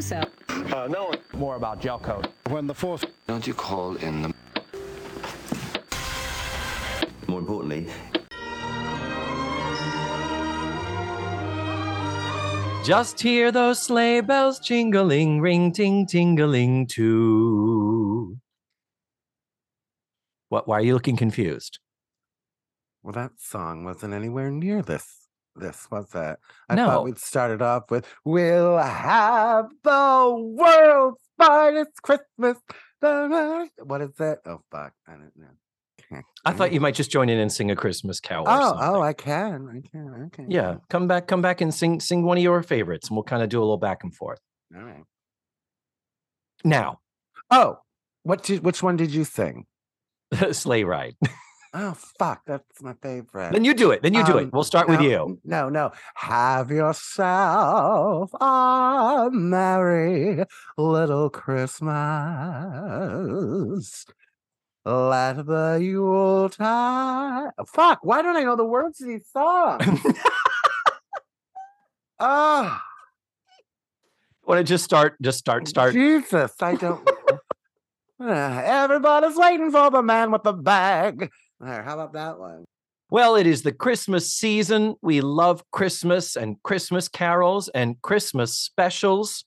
so. Uh, no. More about gel coat. When the fourth. Don't you call in the. More importantly, Just hear those sleigh bells jingling, ring ting tingling too. What? Why are you looking confused? Well, that song wasn't anywhere near this. This was it. I No. thought we'd started off with "We'll have the world's finest Christmas." What is it? Oh fuck, I don't know. I thought you might just join in and sing a Christmas carol. Oh, oh, I can, I can. Okay. yeah. Come back, come back and sing sing one of your favorites, and we'll kind of do a little back and forth. All right. Now, Oh, what? Did, which one did you sing? sleigh ride. Oh fuck, that's my favorite. then you do it. Then you do it. Um, We'll start with you. No, no. Have yourself a merry little Christmas. Let the Yuletide. Fuck, why don't I know the words to these songs? Ah, Want to just start? Just start. Start. Jesus, I don't. Everybody's waiting for the man with the bag. There, how about that one? Well, it is the Christmas season. We love Christmas and Christmas carols and Christmas specials.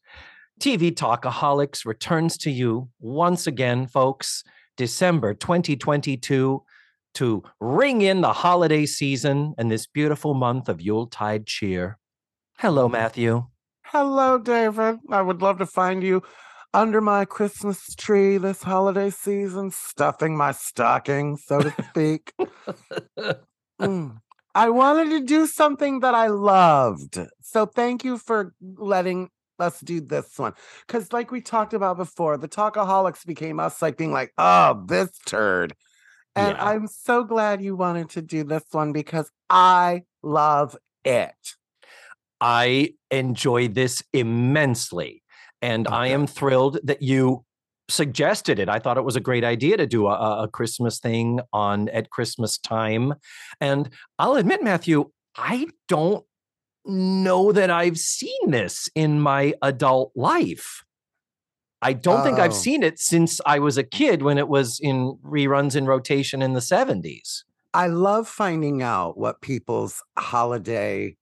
TV Talkaholics returns to you once again, folks, December 2022, to ring in the holiday season and this beautiful month of Yuletide cheer. Hello, Matthew. Hello, David. I would love to find you under my Christmas tree this holiday season, stuffing my stocking, so to speak. Mm. I wanted to do something that I loved. So thank you for letting us do this one. Because, like we talked about before, the Talkaholics became us like being like, oh, this turd. And Yeah. I'm so glad you wanted to do this one because I love it. I enjoy this immensely. And I am thrilled that you suggested it. I thought it was a great idea to do a- a, Christmas thing on at Christmas time. And I'll admit, Matthew, I don't know that I've seen this in my adult life. I don't think I've Oh. seen it since I was a kid when it was in reruns in rotation in the 70s. I love finding out what people's holiday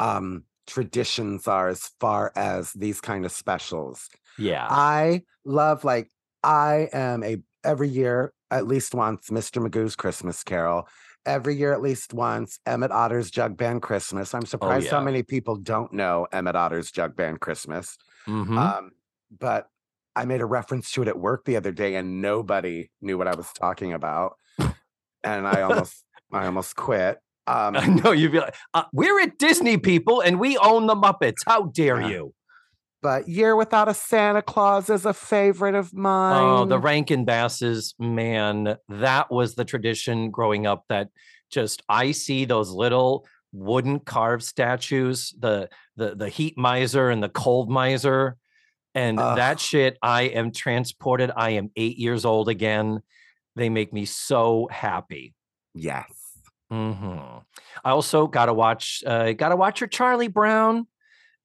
um traditions are as far as these kind of specials. Yeah. I love like I am a every year at least once Mr. Magoo's Christmas Carol. Every year at least once Emmett Otter's Jug Band Christmas. I'm surprised how yeah. many people don't know Emmett Otter's Jug Band Christmas. Mhm. Um, but I made a reference to it at work the other day and nobody knew what I was talking about. And I almost I almost quit. Um, I know you'd be like, uh, we're at Disney, people, and we own the Muppets. How dare Yeah. you? but Year Without a Santa Claus is a favorite of mine. Oh, the Rankin Basses, man, that was the tradition growing up. That just I see those little wooden carved statues, the the the heat miser and the cold miser, and Ugh. that shit. I am transported. I am eight years old again. They make me so happy. yes. Hmm I also got to watch. Uh, got to watch your Charlie Brown,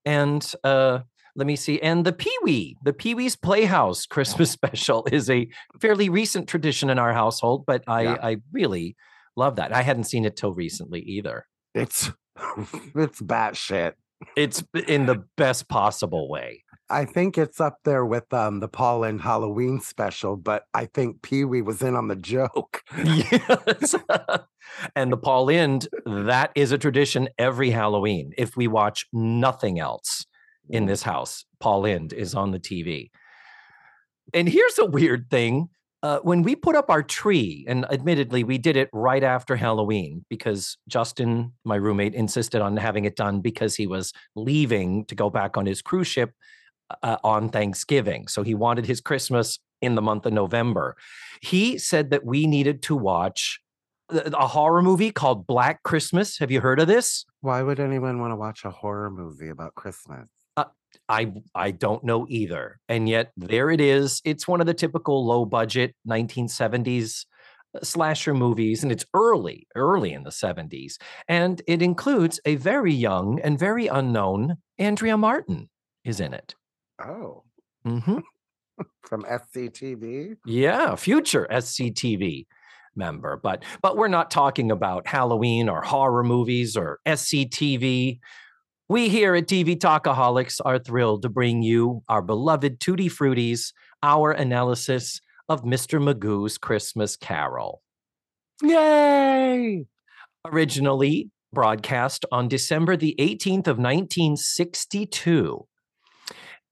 and uh, let me see, and the Pee Wee, the Pee Wee's Playhouse Christmas special is a fairly recent tradition in our household, but I Yeah. I really love that. I hadn't seen it till recently either. It's it's batshit. It's in the best possible way. I think it's up there with um the Paul and Halloween special, but I think Pee Wee was in on the joke. yes. and the Paul Lynde, that is a tradition every Halloween. If we watch nothing else in this house, Paul Lynde is on the TV. And here's a weird thing. Uh, when we put up our tree, and admittedly, we did it right after Halloween because Justin, my roommate, insisted on having it done because he was leaving to go back on his cruise ship uh, on Thanksgiving. So he wanted his Christmas in the month of November. He said that we needed to watch a horror movie called Black Christmas. Have you heard of this? Why would anyone want to watch a horror movie about Christmas? I I don't know either. And yet there it is. It's one of the typical low budget 1970s slasher movies and it's early, early in the 70s. And it includes a very young and very unknown Andrea Martin is in it. Oh, hmm from SCTV. Yeah, future SCTV member. But but we're not talking about Halloween or horror movies or SCTV. We here at TV Talkaholics are thrilled to bring you our beloved Tutti Fruities, our analysis of Mr. Magoo's Christmas Carol. Yay! Originally broadcast on December the 18th of 1962.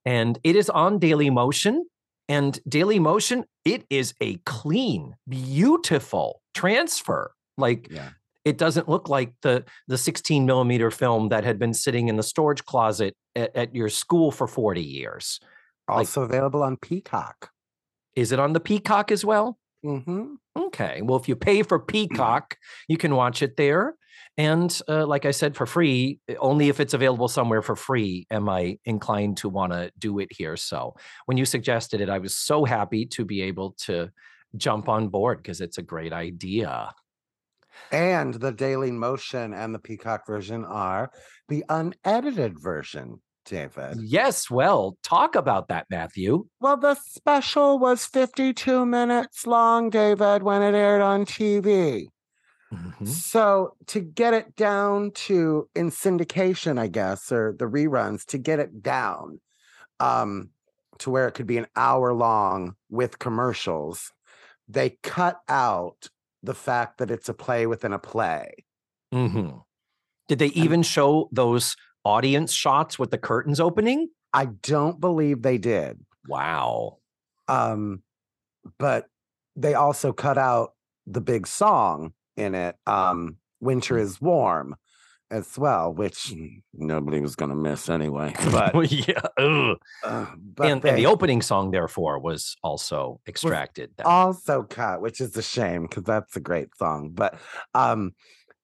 And it is on Daily Motion. And Daily Motion, it is a clean, beautiful transfer. Like Yeah. it doesn't look like the the 16 millimeter film that had been sitting in the storage closet at, at your school for 40 years. Like- Also available on Peacock. Is it on the Peacock as well? Mm-hmm. Okay. Well, if you pay for Peacock, you can watch it there. And uh, like I said, for free, uh, only if it's available somewhere for free am I inclined to want to do it here. So when you suggested it, I was so happy to be able to jump on board because it's a great idea. And the Daily Motion and the Peacock version are the unedited version, David. Yes. Well, talk about that, Matthew. Well, the special was 52 minutes long, David, when it aired on TV. Mhm. So to get it down to in syndication, I guess, or the reruns, to get it down um, to where it could be an hour long with commercials, they cut out the fact that it's a play within a play. Mhm. Did they even show those audience shots with the curtains opening? I don't believe they did. Wow. Um, but they also cut out the big song in it, um, Winter Mm. is Warm, as well, which nobody was going to miss anyway. But, yeah. uh, but and, and the opening song, therefore, was also extracted. then. also cut, which is a shame because that's a great song. But um,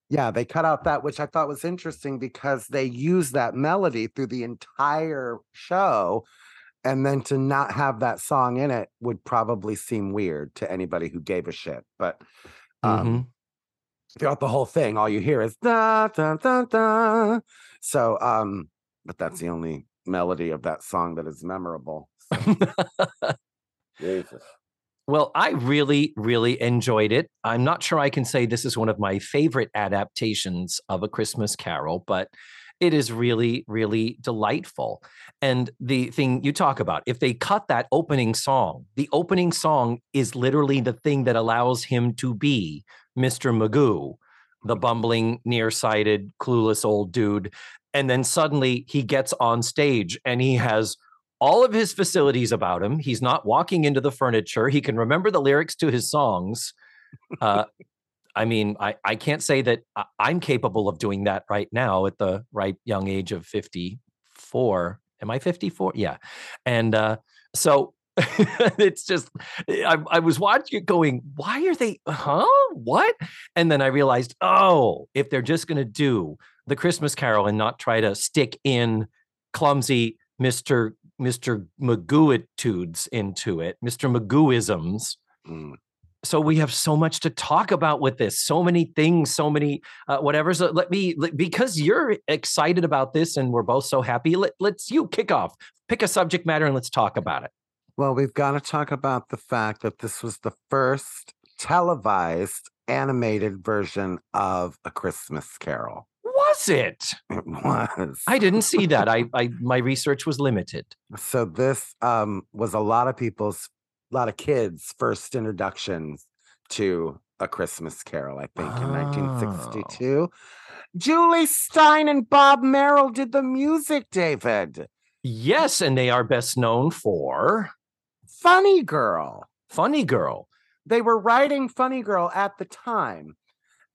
yeah, they cut out that, which I thought was interesting because they used that melody through the entire show. And then to not have that song in it would probably seem weird to anybody who gave a shit. But um, Mhm. Throughout the whole thing, all you hear is da da da da. So, um, but that's the only melody of that song that is memorable. So, Jesus. Well, I really, really enjoyed it. I'm not sure I can say this is one of my favorite adaptations of A Christmas Carol, but it is really, really delightful. And the thing you talk about, if they cut that opening song, the opening song is literally the thing that allows him to be Mr. Magoo, the bumbling, nearsighted, clueless old dude. And then suddenly he gets on stage and he has all of his facilities about him. He's not walking into the furniture. He can remember the lyrics to his songs. Uh, I mean, I, I can't say that I'm capable of doing that right now at the right young age of 54. Am I 54? Yeah. And uh, so it's just, I, I was watching it going, why are they, huh? What? And then I realized, oh, if they're just going to do the Christmas Carol and not try to stick in clumsy Mr. Mr. Magooitudes into it, Mr. Magooisms. Mm. So we have so much to talk about with this, so many things, so many uh, whatever. So let me let- because you're excited about this and we're both so happy. Let, let's you kick off, pick a subject matter, and let's talk about it. Well, we've got to talk about the fact that this was the first televised animated version of A Christmas Carol. Was it? It was. I didn't see that. I, I my research was limited. So this um, was a lot of people's, a lot of kids' first introductions to A Christmas Carol. I think in 1962. Jule Styne and Bob Merrill did the music. David, Yes, and they are best known for Funny Girl. Funny Girl. they were writing Funny Girl at the time.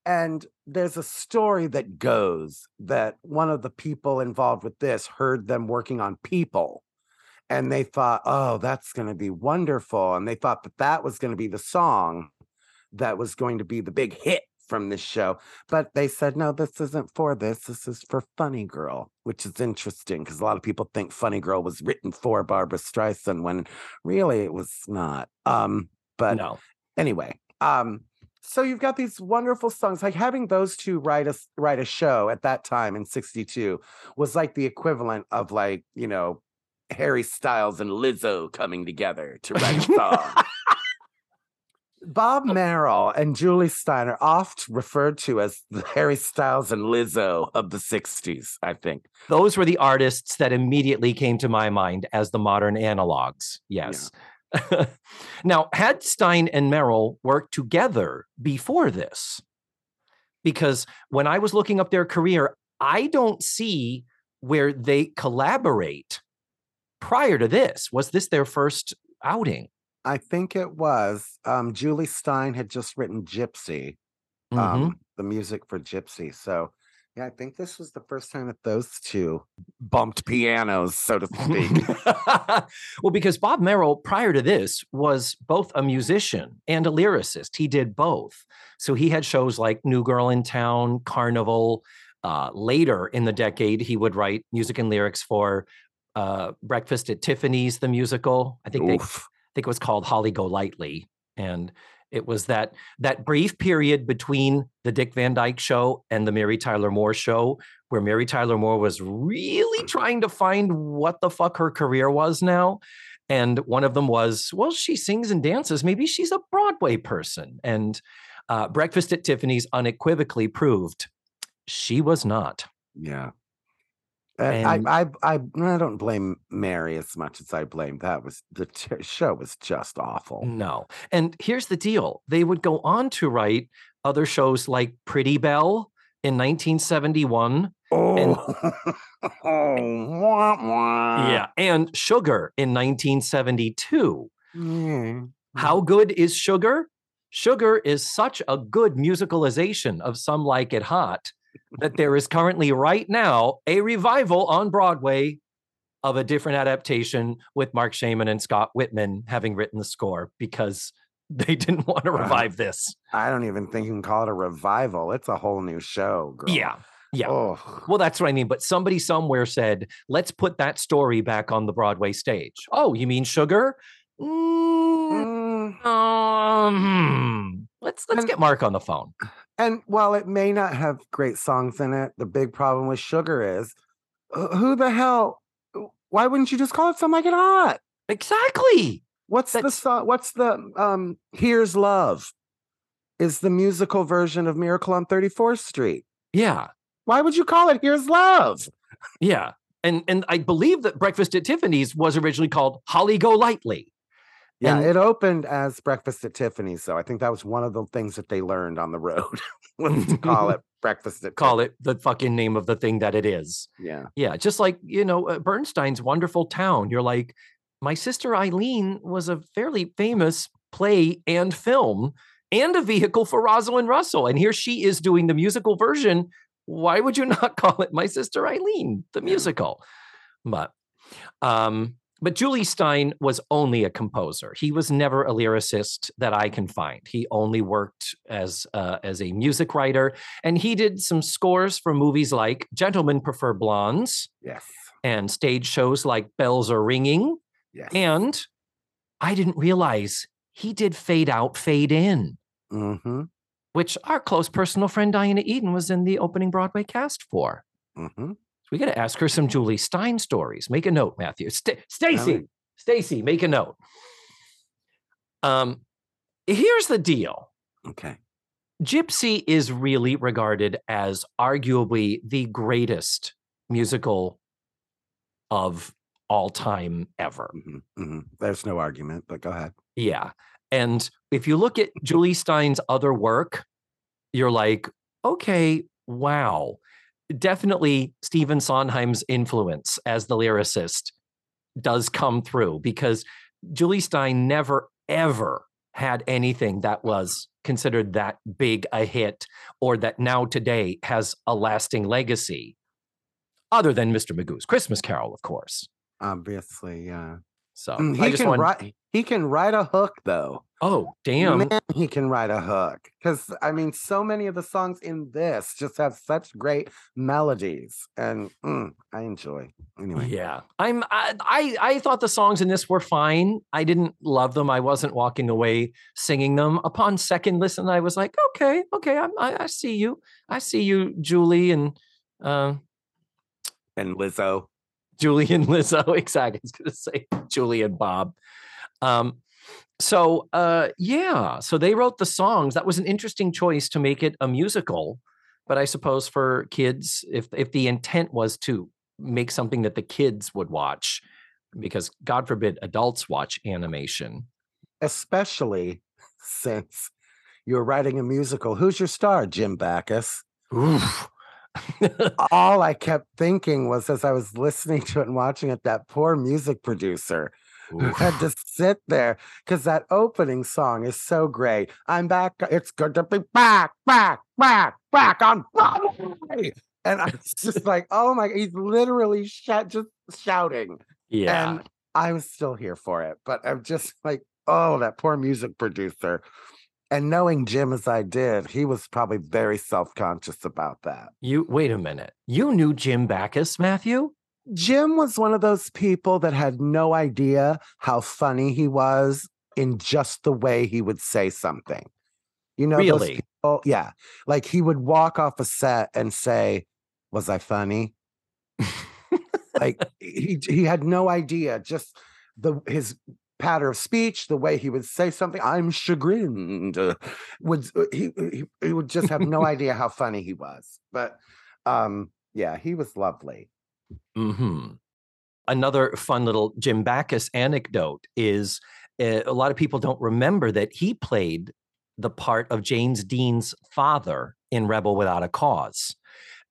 And there's a story that goes that one of the people involved with this heard them working on people. And they thought, oh, that's going to be wonderful. And they thought that that was going to be the song that was going to be the big hit from this show. But they said, no, this isn't for this. This is for Funny Girl, which is interesting because a lot of people think Funny Girl was written for Barbra Streisand when really it was not. Um, but no. anyway um so you've got these wonderful songs like having those two write a write a show at that time in 62 was like the equivalent of like you know Harry Styles and Lizzo coming together to write a song. Bob oh. Merrill and Julie Steiner, oft referred to as the Harry Styles and Lizzo of the 60s, I think. Those were the artists that immediately came to my mind as the modern analogs. Yes. now, had Styne and Merrill worked together before this? Because when I was looking up their career, I don't see where they collaborate prior to this. Was this their first outing? I think it was. Um, Jule Styne had just written Gypsy, um, Mhm. the music for Gypsy. So, yeah, I think this was the first time that those two bumped pianos, so to speak. well, because Bob Merrill, prior to this, was both a musician and a lyricist. He did both. So he had shows like New Girl in Town, Carnival. Uh, later in the decade, he would write music and lyrics for uh, Breakfast at Tiffany's, the musical. I think they, Oof. Think it was called Holly Golightly, and it was that that brief period between the Dick Van Dyke Show and the Mary Tyler Moore Show, where Mary Tyler Moore was really trying to find what the fuck her career was now. And one of them was, well, she sings and dances. Maybe she's a Broadway person. And uh, Breakfast at Tiffany's unequivocally proved she was not. Yeah. And And- I, I, I, I don't blame Mary as much as I blame that was the t- show was just awful. No. And here's the deal they would go on to write other shows like Pretty Belle in 1971. Oh, oh wah, wah. yeah. And Sugar in 1972. Mm. How good is Sugar? Sugar is such a good musicalization of Some Like It Hot that there is currently, right now, a revival on Broadway of a different adaptation with Marc Shaiman and Scott Wittman having written the score because they didn't want to revive this. I don't even think you can call it a revival. It's a whole new show, girl. Yeah. Yeah. Oh, Well, that's what I mean. But somebody somewhere said, let's put that story back on the Broadway stage. Oh, you mean Sugar? Mm, Mm, um, let's let's And- get Mark on the phone. And while it may not have great songs in it, the big problem with Sugar is who the hell? Why wouldn't you just call it something like it hot? Exactly. What's the That's- song? What's the um? Here's love, is the musical version of Miracle on 34th Street. Yeah. Why would you call it Here's Love? Yeah. And and I believe that Breakfast at Tiffany's was originally called Holly Go Lightly. Yeah, And- it opened as Breakfast at Tiffany's, so I think that was one of the things that they learned on the road to call it Breakfast at Call it the fucking name of the thing that it is. Yeah, Yeah. Just like, you know, uh, Bernstein's Wonderful Town. You're like, my sister Eileen was a fairly famous play and film and a vehicle for Rosalind Russell. And here she is doing the musical version. Why would you not call it My Sister Eileen, the Yeah. musical? But um, but Jule Styne was only a composer. He was never a lyricist that I can find. He only worked as uh, as a music writer, and he did some scores for movies like Gentlemen Prefer Blondes yes, and stage shows like Bells Are Ringing. yes. And I didn't realize he did Fade Out, Fade In, mm-hmm, which our close personal friend Diana Eden was in the opening Broadway cast for. mm-hmm. We got to ask her some Jule Styne stories. Make a note, Matthew. Sta Stacy, right. Stacy, make a note. Um, here's the deal. Okay. Gypsy is really regarded as arguably the greatest musical of all time ever. hmm hmm There's no argument, but go ahead. Yeah. And if you look at Jule Styne's other work, you're like, okay, wow. Definitely Stephen Sondheim's influence as the lyricist does come through because Jule Styne never, ever had anything that was considered that big a hit or that now today has a lasting legacy, other than Mr. Magoo's Christmas Carol, of course. Obviously, yeah. So Mm, I He just can want. write. He can write a hook though. Oh, damn. Man, he can write a hook because I mean, so many of the songs in this just have such great melodies, and mm, I enjoy. Anyway, Yeah, I'm. I, I I thought the songs in this were fine. I didn't love them. I wasn't walking away singing them. Upon second listen, I was like, okay, okay, I'm, I I see you. I see you, Julie, and uh, and Lizzo. Julie and Lizzo. Exactly. I was going to say Julie and Bob. Um, so uh, yeah, so they wrote the songs. That was an interesting choice to make it a musical. But I suppose for kids, if if the intent was to make something that the kids would watch, because God forbid adults watch animation. Especially since you're writing a musical. Who's your star? Jim Backus. Oof. All I kept thinking was as I was listening to it and watching it, that poor music producer had to sit there because that opening song is so great. I'm back. It's good to be back, back, back, back on Broadway. And I was just like, oh my, he's literally shout, just shouting. yeah. And I was still here for it, but I'm just like, oh, that poor music producer. And knowing Jim as I did, he was probably very self conscious about that. you wait a minute. You knew Jim Backus, Matthew? Jim was one of those people that had no idea how funny he was in just the way he would say something. You know, Really? people, yeah. Like he would walk off a set and say, Was I funny? like he he had no idea. Just the his pattern of speech, the way he would say something, I'm chagrined. uh, Would uh, he, he he would just have no idea how funny he was. But um, yeah, he was lovely. Hmm Another fun little Jim Backus anecdote is uh, a lot of people don't remember that he played the part of James Dean's father in Rebel Without a Cause.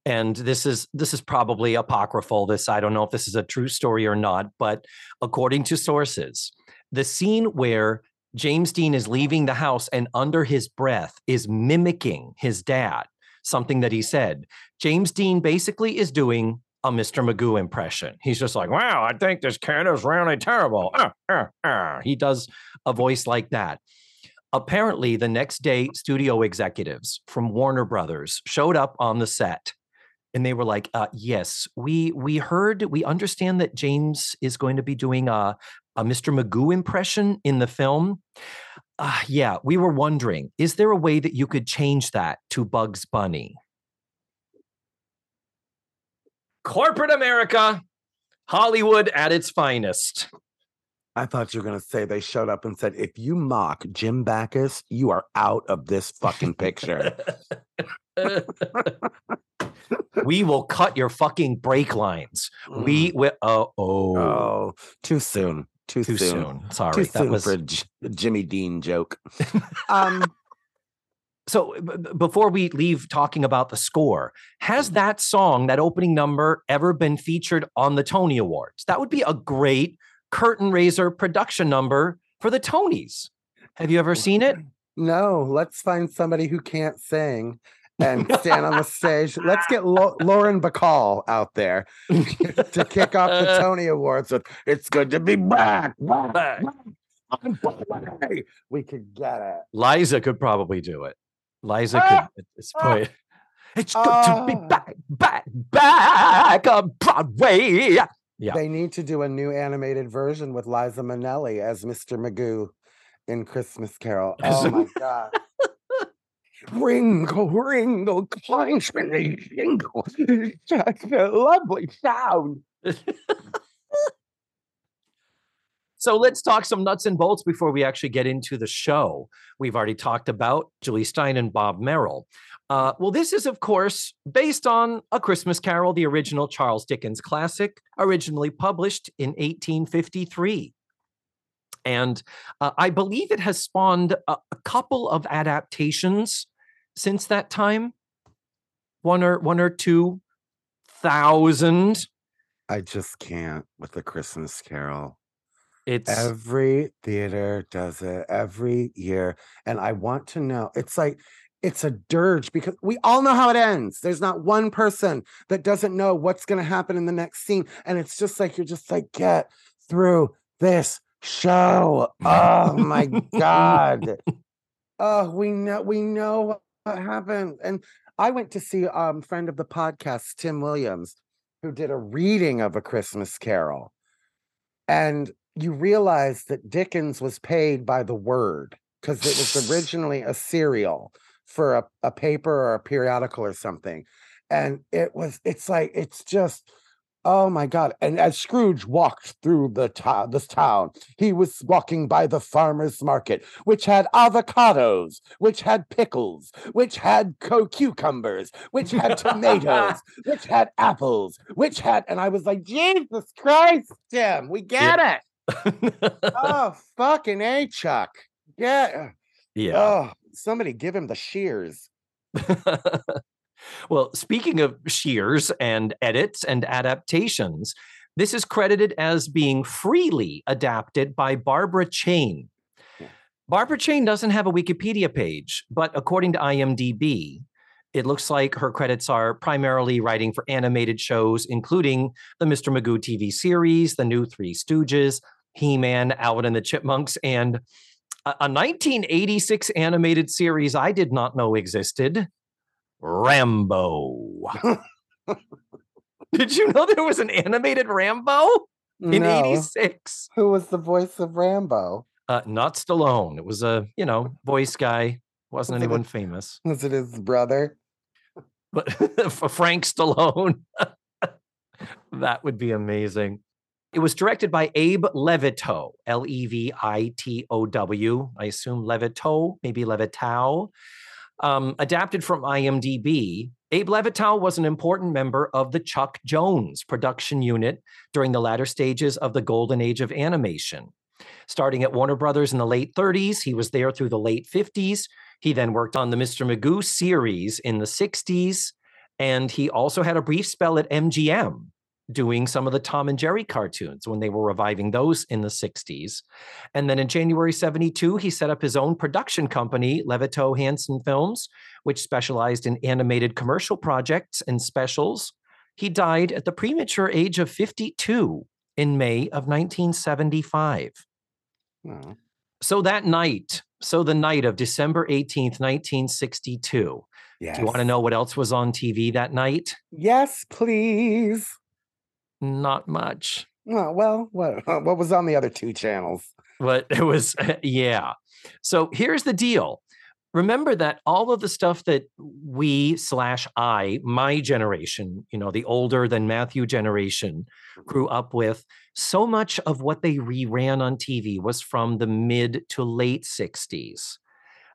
And this is this is probably apocryphal. This I don't know if this is a true story or not, but according to sources, the scene where James Dean is leaving the house and under his breath is mimicking his dad, something that he said. James Dean basically is doing a Mr. Magoo impression. He's just like, wow, I think this kid is really terrible. Ah, ah, ah." He does a voice like that. Apparently, the next day, studio executives from Warner Brothers showed up on the set and they were like, uh, yes, we we heard, we understand that James is going to be doing a, a Mr. Magoo impression in the film. Uh, yeah, we were wondering, is there a way that you could change that to Bugs Bunny? Corporate America, Hollywood at its finest. I thought you were going to say they showed up and said, if you mock Jim Backus, you are out of this fucking picture. we will cut your fucking brake lines. We will. Oh, oh, Mm. oh, too soon. Too, too soon. soon. Sorry, Too that soon was for J- Jimmy Dean joke. um, so. b- Before we leave talking about the score, has mm-hmm. that song, that opening number, ever been featured on the Tony Awards? That would be a great curtain raiser production number for the Tonys. Have you ever seen it? no, let's find somebody who can't sing and stand on the stage. Let's get Lo- Lauren Bacall out there to kick off the Tony Awards with "It's good to be back." back, Back. back on Broadway." We could get it. Liza could probably do it. Liza Ah! could at this Ah! point. It's good to be Ah! back, back, back on Broadway. Yeah. They need to do a new animated version with Liza Minnelli as Mr. Magoo in Christmas Carol. Oh my god. Ringo, Ringo, Kleinschmidt, Ringo. Such a lovely sound. So let's talk some nuts and bolts before we actually get into the show. We've already talked about Jule Styne and Bob Merrill. Uh, well, this is, of course, based on A Christmas Carol, the original Charles Dickens classic, originally published in 1853. And uh, I believe it has spawned a, a couple of adaptations since that time. One or one or two thousand. I just can't with the Christmas Carol. It's Every theater does it every year. And I want to know. It's like, it's a dirge because we all know how it ends. There's not one person that doesn't know what's going to happen in the next scene. And it's just like, you're just like, get through this show. Oh my God. Oh, we know, we know what happened. And I went to see um friend of the podcast, Tim Williams, who did a reading of A Christmas Carol. And you realize that Dickens was paid by the word because it was originally a serial for a, a paper or a periodical or something. And it was, it's like, it's just Oh my god! And as Scrooge walked through the to- this town, he was walking by the farmers' market, which had avocados, which had pickles, which had co- cucumbers, which had tomatoes, which had apples, which had, and I was like, Jesus Christ, Tim, we get it. Oh, fucking a Chuck, yeah. yeah. Oh, somebody give him the shears. well, speaking of shears and edits and adaptations, this is credited as being freely adapted by Barbara Chain. Barbara Chain doesn't have a Wikipedia page, but according to IMDb, it looks like her credits are primarily writing for animated shows, including the Mr. Magoo TV series, the new Three Stooges, He Man, Alvin and the Chipmunks, and a, a 1986 animated series I did not know existed Rambo. Did you know there was an animated Rambo in No. 86? Who was the voice of Rambo? Uh, not Stallone. It was a, you know, voice guy. Wasn't Was it anyone famous. Was it his brother? But for Frank Stallone, that would be amazing. It was directed by Abe Levitow, L E V I T O W. I assume Levitow, maybe Levitow. Um, adapted from IMDb, Abe Levitow was an important member of the Chuck Jones production unit during the latter stages of the golden age of animation. Starting at Warner Brothers in the late 30s, he was there through the late 50s. He then worked on the Mr. Magoo series in the 60s, and he also had a brief spell at MGM doing some of the Tom and Jerry cartoons when they were reviving those in the 60s. And then in January 72, he set up his own production company, Levito Hansen Films, which specialized in animated commercial projects and specials. He died at the premature age of 52 in May of 1975. Oh. So that night, so the night of December 18th, 1962. Yes. Do you want to know what else was on TV that night? Yes, please. Not much. Oh, well, what what was on the other two channels? but it was yeah so here's the deal remember that all of the stuff that we slash i my generation you know the older than matthew generation mm-hmm. grew up with so much of what they reran on tv was from the mid to late 60s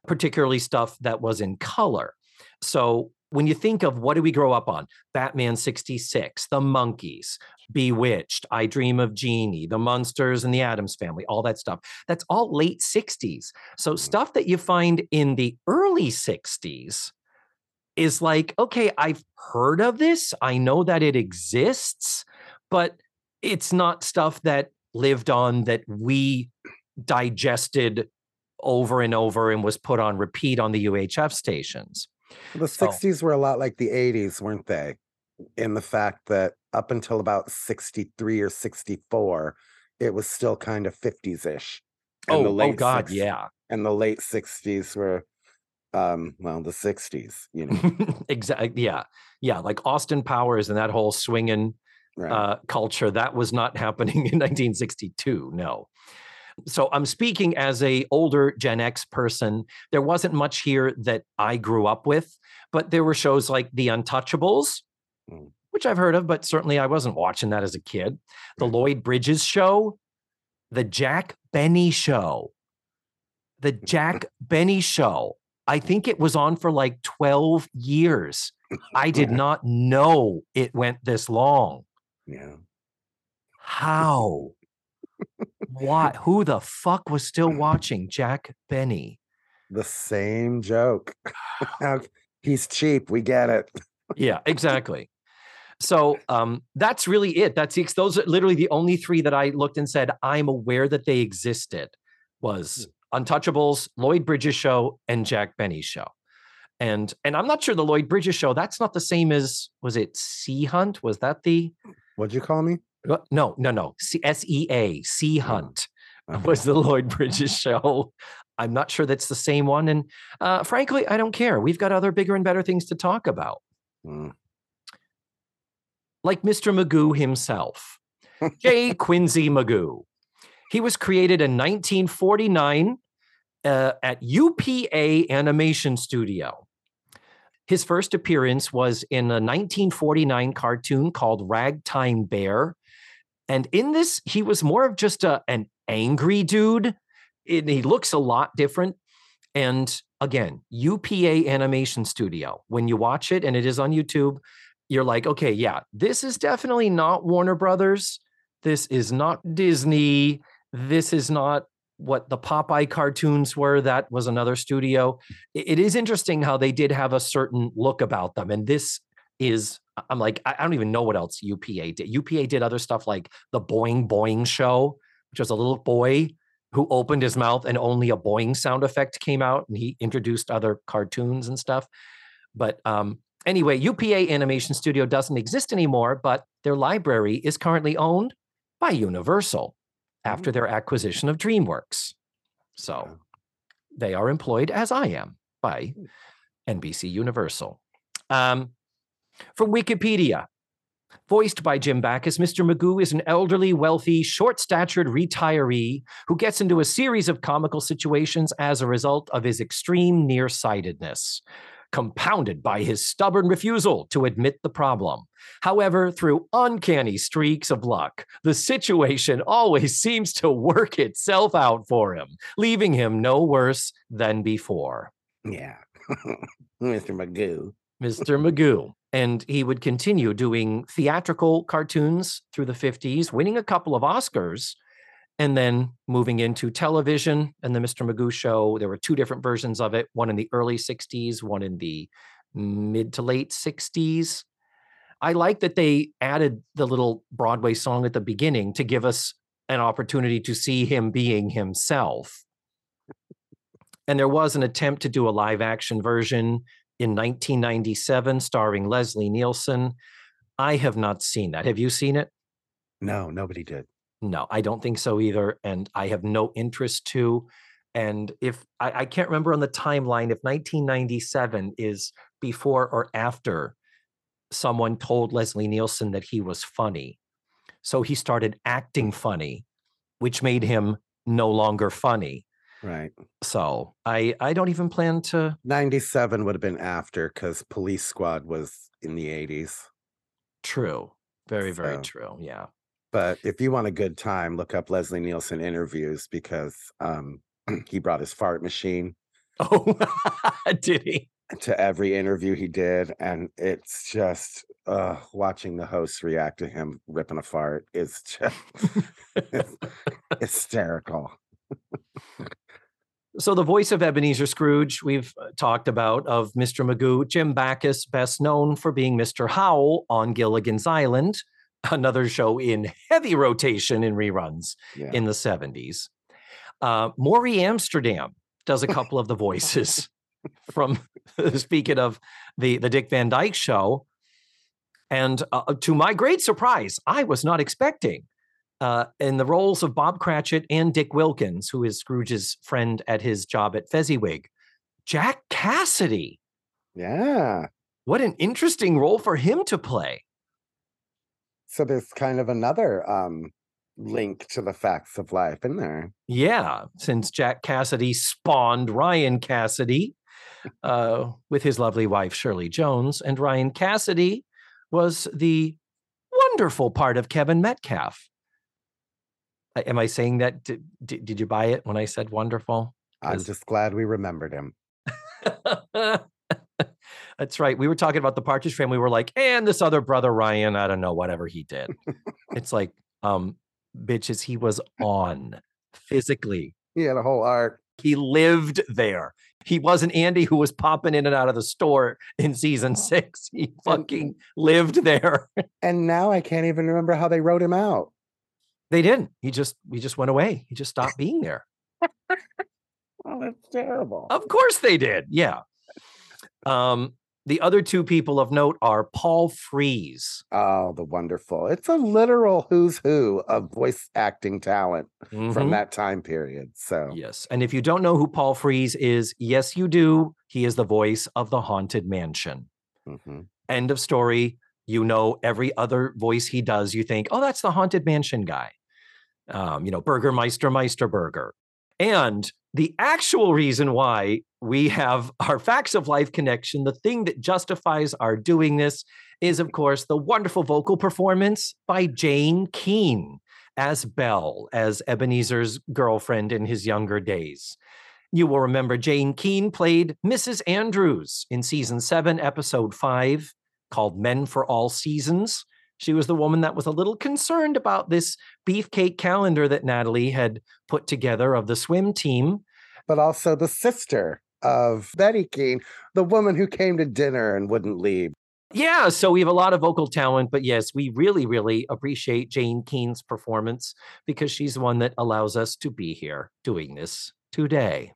particularly stuff that was in color so when you think of what do we grow up on batman 66 the Monkees Bewitched, I Dream of Jeannie, The Munsters and the Addams Family, all that stuff. That's all late 60s. So mm-hmm. stuff that you find in the early 60s is like, okay, I've heard of this. I know that it exists, but it's not stuff that lived on that we digested over and over and was put on repeat on the UHF stations. The So- 60s were a lot like the 80s, weren't they? In the fact that up until about 63 or 64, it was still kind of 50s ish. Oh, oh God, yeah. And the late 60s were, um, well, the 60s, you know. exactly. Yeah. Yeah. Like Austin Powers and that whole swinging Right. uh, culture that was not happening in 1962 no so i'm speaking as a older gen x person. There wasn't much here that i grew up with but there were shows like the untouchables Mm. which i've heard of but certainly i wasn't watching that as a kid. The lloyd bridges show the jack benny show. The jack benny show. I think it was on for like 12 years. I did not know it went this long. Yeah. how? What? Who the fuck was still watching Jack Benny? The same joke. He's cheap. We get it. Yeah, exactly. So um, that's really it. That's those are literally the only three that I looked and said I'm aware that they existed. Was Untouchables, Lloyd Bridges show, and Jack Benny show. And and I'm not sure the Lloyd Bridges show. That's not the same as was it Sea Hunt? Was that the What'd you call me? No no no S E A Sea Oh. Hunt. Okay. was the Lloyd Bridges show. I'm not sure that's the same one. And uh, frankly, I don't care. We've got other bigger and better things to talk about, Mm. like Mr. Magoo himself, J. Quincy Magoo. He was created in 1949 uh, at UPA Animation Studio. His first appearance was in a 1949 cartoon called Ragtime Bear. And in this, he was more of just a, an angry dude. And he looks a lot different. And again, UPA Animation Studio, when you watch it and it is on YouTube, you're like, okay, yeah, this is definitely not Warner Brothers. This is not Disney. This is not what the Popeye cartoons were. That was another studio. It is interesting how they did have a certain look about them. And this is, I'm like, I don't even know what else UPA did. UPA did other stuff like the Boing Boing show, which was a little boy who opened his mouth and only a boing sound effect came out and he introduced other cartoons and stuff. But um, anyway, UPA Animation Studio doesn't exist anymore, but their library is currently owned by Universal after their acquisition of DreamWorks. So they are employed as I am by NBC Universal. Um, from Wikipedia, voiced by Jim Backus, Mr. Magoo is an elderly, wealthy, short statured retiree who gets into a series of comical situations as a result of his extreme nearsightedness compounded by his stubborn refusal to admit the problem. However, through uncanny streaks of luck, the situation always seems to work itself out for him, leaving him no worse than before. Yeah. Mr. Magoo. Mr. Magoo. And he would continue doing theatrical cartoons through the 50s, winning a couple of Oscars and then moving into television and the Mr. Magoo show. There were two different versions of it one in the early 60s, one in the mid to late 60s. I like that they added the little Broadway song at the beginning to give us an opportunity to see him being himself. And there was an attempt to do a live action version in 1997 starring Leslie Nielsen. I have not seen that. Have you seen it? No, nobody did. No, I don't think so either. And I have no interest to. And if I, I can't remember on the timeline if 1997 is before or after someone told Leslie Nielsen that he was funny. So he started acting funny, which made him no longer funny. Right. So I I don't even plan to 97 would have been after because Police Squad was in the 80s. true. Very, very So- true. Yeah. But if you want a good time, look up Leslie Nielsen interviews because um, he brought his fart machine Oh, did he? to every interview he did. And it's just uh, watching the hosts react to him ripping a fart is just hysterical. So the voice of Ebenezer Scrooge we've uh, talked about of Mr. Magoo, Jim Backus, best known for being Mr. Howell on Gilligan's Island, another show in heavy rotation in reruns Yeah. in the 70s. Uh, Morey Amsterdam does a couple of the voices from speaking of the the Dick Van Dyke show. And uh, to my great surprise, I was not expecting uh, in the roles of Bob Cratchit and Dick Wilkins, who is Scrooge's friend at his job at Fezziwig, Jack Cassidy. yeah. What an interesting role for him to play. So there's kind of another um, link to the facts of life in there. Yeah, since Jack Cassidy spawned Ryan Cassidy uh, with his lovely wife, Shirley Jones, and Ryan Cassidy was the wonderful part of Kevin Metcalf. Am I saying that? Did, did, did you buy it when I said wonderful? I'm just glad we remembered him. That's right. We were talking about the Partridge Family. We were like, and this other brother Ryan, I don't know, whatever he did. it's like, um, bitches, he was on physically. He had a whole arc. He lived there. He wasn't Andy who was popping in and out of the store in season six. He fucking lived there. And now I can't even remember how they wrote him out. They didn't. He just he just went away. He just stopped being there. Oh, that's terrible. Of course they did. Yeah. Um, the other two people of note are Paul Frees. Oh, the wonderful. It's a literal who's who of voice acting talent Mhm. from that time period. So, Yes. And if you don't know who Paul Frees is, yes, you do. He is the voice of the Haunted Mansion. mhm. End of story. You know, every other voice he does, you think, oh, that's the Haunted Mansion guy. Um, you know, Burgermeister Meisterburger. And the actual reason why we have our facts of life connection, the thing that justifies our doing this, is of course the wonderful vocal performance by Jane Kean as Belle, as Ebenezer's girlfriend in his younger days. You will remember Jane Kean played Mrs. Andrews in season seven, episode five, called Men for All Seasons. She was the woman that was a little concerned about this beefcake calendar that Natalie had put together of the swim team. But also the sister of Betty Kean, the woman who came to dinner and wouldn't leave. Yeah, so we have a lot of vocal talent, but yes, we really, really appreciate Jane Kean's performance because she's the one that allows us to be here doing this today.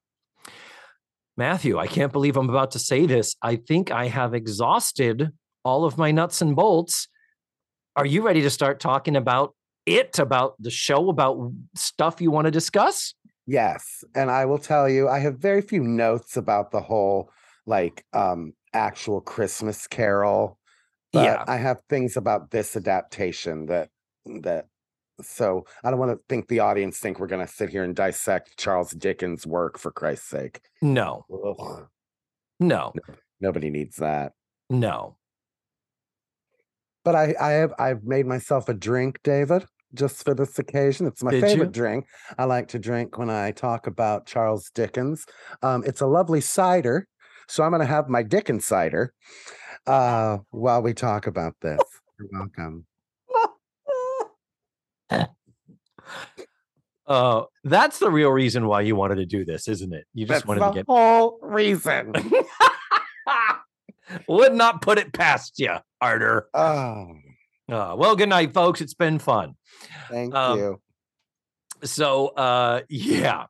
Matthew, I can't believe I'm about to say this. I think I have exhausted all of my nuts and bolts. Are you ready to start talking about it, about the show, about stuff you want to discuss? Yes. And I will tell you, I have very few notes about the whole like um actual Christmas carol. But Yeah. I have things about this adaptation that that so I don't want to think the audience think we're gonna sit here and dissect Charles Dickens' work for Christ's sake. No, Ugh, no, nobody needs that. no. But I, I have I've made myself a drink, David, just for this occasion. It's my Did favorite you? drink. I like to drink when I talk about Charles Dickens. Um, it's a lovely cider, so I'm going to have my Dickens cider uh, while we talk about this. You're welcome. Uh, that's the real reason why you wanted to do this, isn't it? You just That's wanted the to get. whole reason. Would not put it past you, Arter. oh, Uh, well, good night, folks. It's been fun. thank Um, you. So, uh, yeah.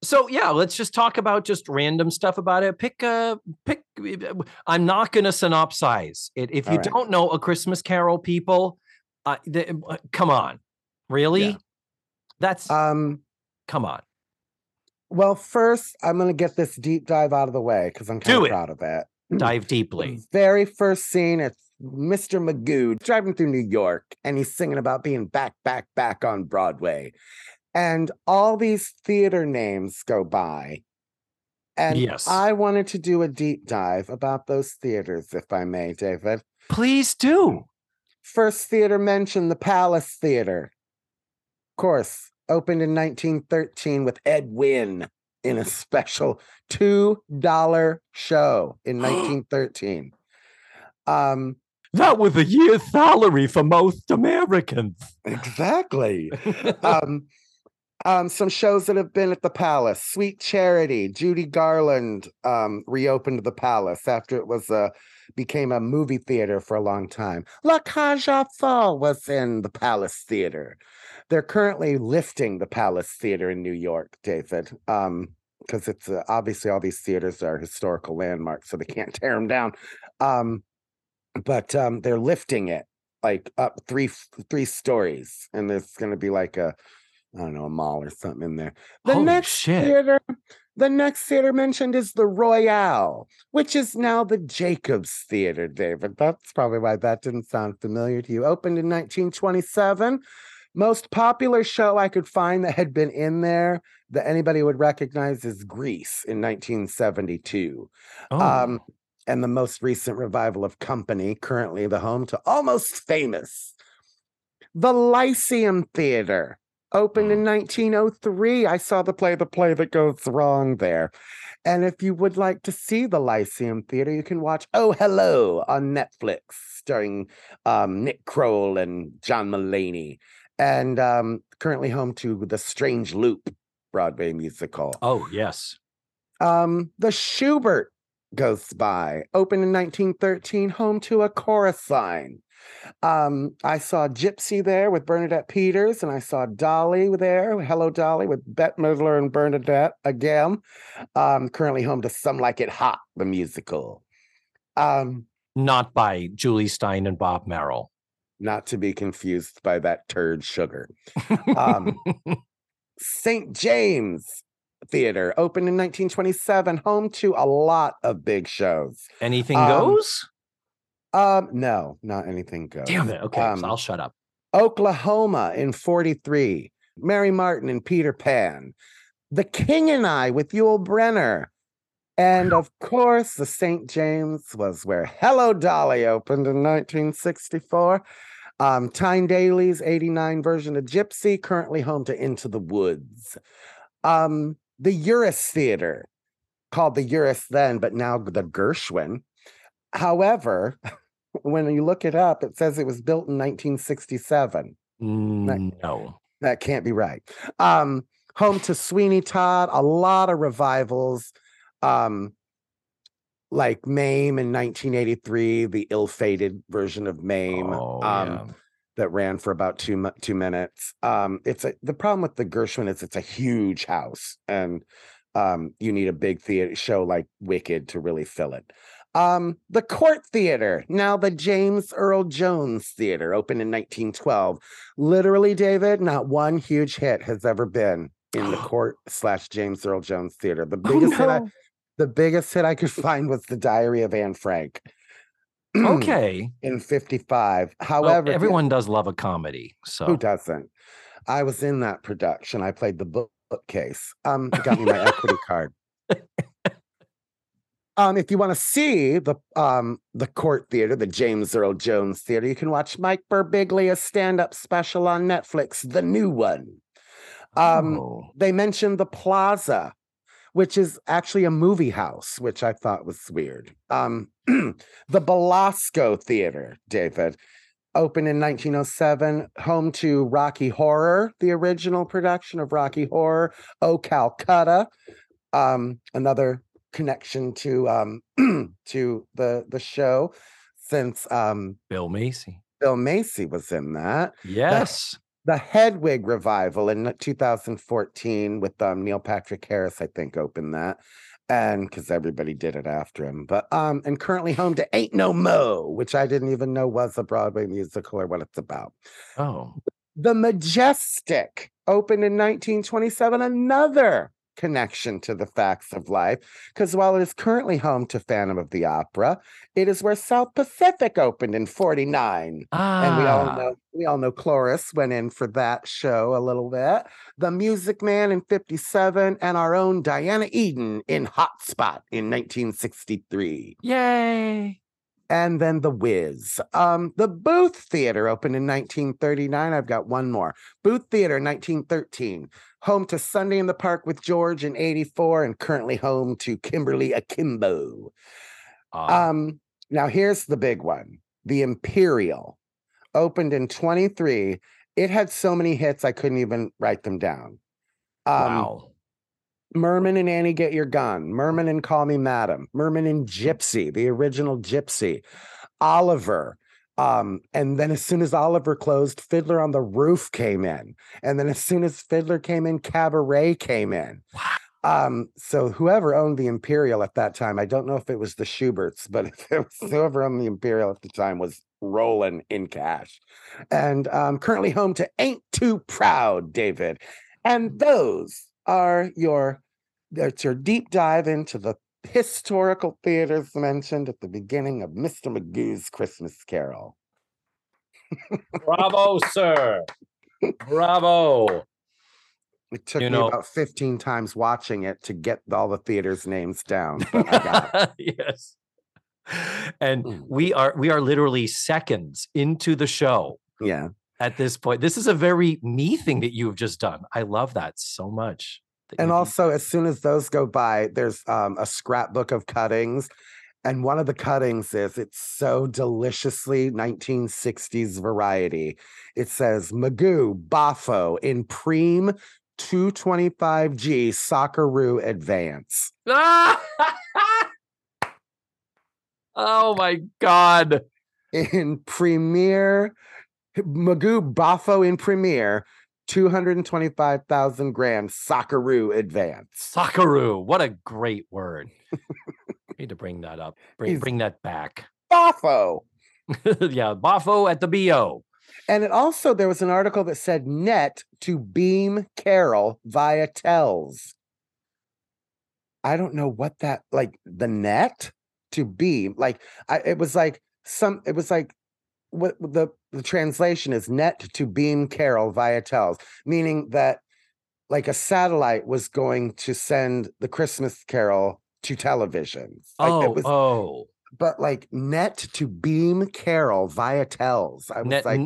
So yeah, let's just talk about just random stuff about it. Pick a pick. I'm not going to synopsize it. If you right. don't know a Christmas Carol, people, uh, the, uh, come on, really? Yeah. That's Um, come on. well, first, I'm going to get this deep dive out of the way because I'm kind of proud of it. Dive deeply. very first scene, it's Mr. Magoo driving through New York and he's singing about being back, back, back on Broadway. And all these theater names go by. And Yes. I wanted to do a deep dive about those theaters, if I may, David. Please do. First theater mentioned the Palace Theater. Of course, opened in 1913 with Ed Wynn in a special $2 show in 1913. Um, That was a year's salary for most Americans. exactly. um, um, some shows that have been at the Palace. Sweet Charity, Judy Garland um, reopened the Palace after it was a became a movie theater for a long time. La aux Folles was in the Palace Theater. They're currently lifting the Palace Theater in New York, David, um, because it's uh, obviously all these theaters are historical landmarks, so they can't tear them down. Um, but um, they're lifting it like up three three stories, and there's going to be like a I don't know a mall or something in there. The Holy next shit. theater, the next theater mentioned is the Royale, which is now the Jacobs Theater. David, that's probably why that didn't sound familiar to you. Opened in 1927. Most popular show I could find that had been in there that anybody would recognize is Grease in 1972 Oh, um, and the most recent revival of Company, currently the home to Almost Famous. The Lyceum Theater opened in 1903. I saw the play, The Play That Goes Wrong there. And if you would like to see the Lyceum Theater, you can watch Oh Hello on Netflix, starring um, Nick Kroll and John Mulaney, and um, currently home to The Strange Loop Broadway musical. oh yes. Um, the Shubert goes by, opened in 1913, home to a chorus line. Um, I saw Gypsy there with Bernadette Peters, and I saw Dolly there. Hello, Dolly, with Bette Midler and Bernadette again. Um, currently home to Some Like It Hot, the musical. Um, Not by Jule Styne and Bob Merrill. not to be confused by that turd sugar. Um, St. James Theater opened in 1927, home to a lot of big shows. Anything um, goes? Um, no, not anything goes. Damn it. Okay, um, so I'll shut up. Oklahoma in 43, Mary Martin and Peter Pan, The King and I with Yul Brynner. And of course, the St. James was where Hello Dolly opened in 1964. Um, Tyne Daly's 89 version of Gypsy, currently home to Into the Woods. Um, the Uris Theater, called the Uris then, but now the Gershwin. However, when you look it up, it says it was built in 1967. No. That can't be right. Um, home to Sweeney Todd, a lot of revivals. Um, like Mame in 1983, the ill-fated version of Mame. Oh, um, yeah. That ran for about two two minutes. Um, it's a, the problem with the Gershwin is it's a huge house, and um, you need a big theater show like Wicked to really fill it. Um, the Court Theater, now the James Earl Jones Theater, opened in 1912. Literally, David, not one huge hit has ever been in the Court slash James Earl Jones Theater. The Oh, biggest hit I, the biggest hit I could find was the Diary of Anne Frank. Okay. in 55. Well, However, the- everyone does love a comedy. So who doesn't? I was in that production. I played the book- bookcase. Um, got me my equity card. Um, if you want to see the um the court theater, the James Earl Jones Theater, you can watch Mike Birbiglia's stand-up special on Netflix, the new one. Um, Oh. they mentioned the Plaza, which is actually a movie house, which I thought was weird. Um, the Belasco Theater, David, opened in 1907, home to Rocky Horror, the original production of Rocky Horror. Oh, Calcutta, um, another connection to um, to the the show, since um, Bill Macy. Bill Macy was in that Yes. The Hedwig revival in 2014 with um, Neil Patrick Harris, I think, opened that. And because everybody did it after him. But um, and currently home to Ain't No Mo, which I didn't even know was a Broadway musical or what it's about. Oh. The Majestic opened in 1927, another connection to the facts of life. Because while it is currently home to Phantom of the Opera, it is where South Pacific opened in 49 Ah. and we all know we all know Cloris went in for that show a little bit. The Music Man in 57 and our own Diana Eden in Hotspot in 1963. Yay. And then The Wiz. Um, the Booth Theater opened in 1939. I've got one more. Booth Theater 1913. Home to Sunday in the Park with George in 84 and currently home to Kimberly Akimbo. Ah. Um, now here's the big one. The Imperial opened in 23. It had so many hits I couldn't even write them down. Um, wow. Merman and Annie Get Your Gun, Merman and Call Me Madam, Merman and Gypsy, the original Gypsy, Oliver. Um, and then as soon as Oliver closed, Fiddler on the Roof came in. And then as soon as Fiddler came in, Cabaret came in. Um, so whoever owned the Imperial at that time, I don't know if it was the Shuberts, but if it was whoever owned the Imperial at the time was rolling in cash. And um, currently home to Ain't Too Proud, David. And those are your that's your deep dive into the historical theaters mentioned at the beginning of Mr. Magoo's Christmas Carol. Bravo, sir. Bravo. It took You me know- about 15 times watching it to get all the theaters' names down. But I got it. yes. And Mm. we are we are literally seconds into the show Yeah. At this point. This is a very me thing that you've just done. I love that so much. that And you- also, as soon as those go by, there's um, a scrapbook of cuttings. And one of the cuttings is it's so deliciously 1960s variety. It says Magoo Boffo in Preem 225G Sockeroo Advance. oh my god. In Premier, Magoo Boffo in Premier 225,000 gram Sockeroo Advance. Sakaru. What a great word. Need to bring that up. Bring, He's- bring that back. Boffo. yeah, Boffo at the BO. And it also there was an article that said net to beam Carol via tells. I don't know what that like the net to beam like I it was like some it was like what the the translation is net to beam Carol via tells meaning that like a satellite was going to send the Christmas Carol to televisions. Like, oh, it was, oh, but like net to beam Carol via tells. I was net, like,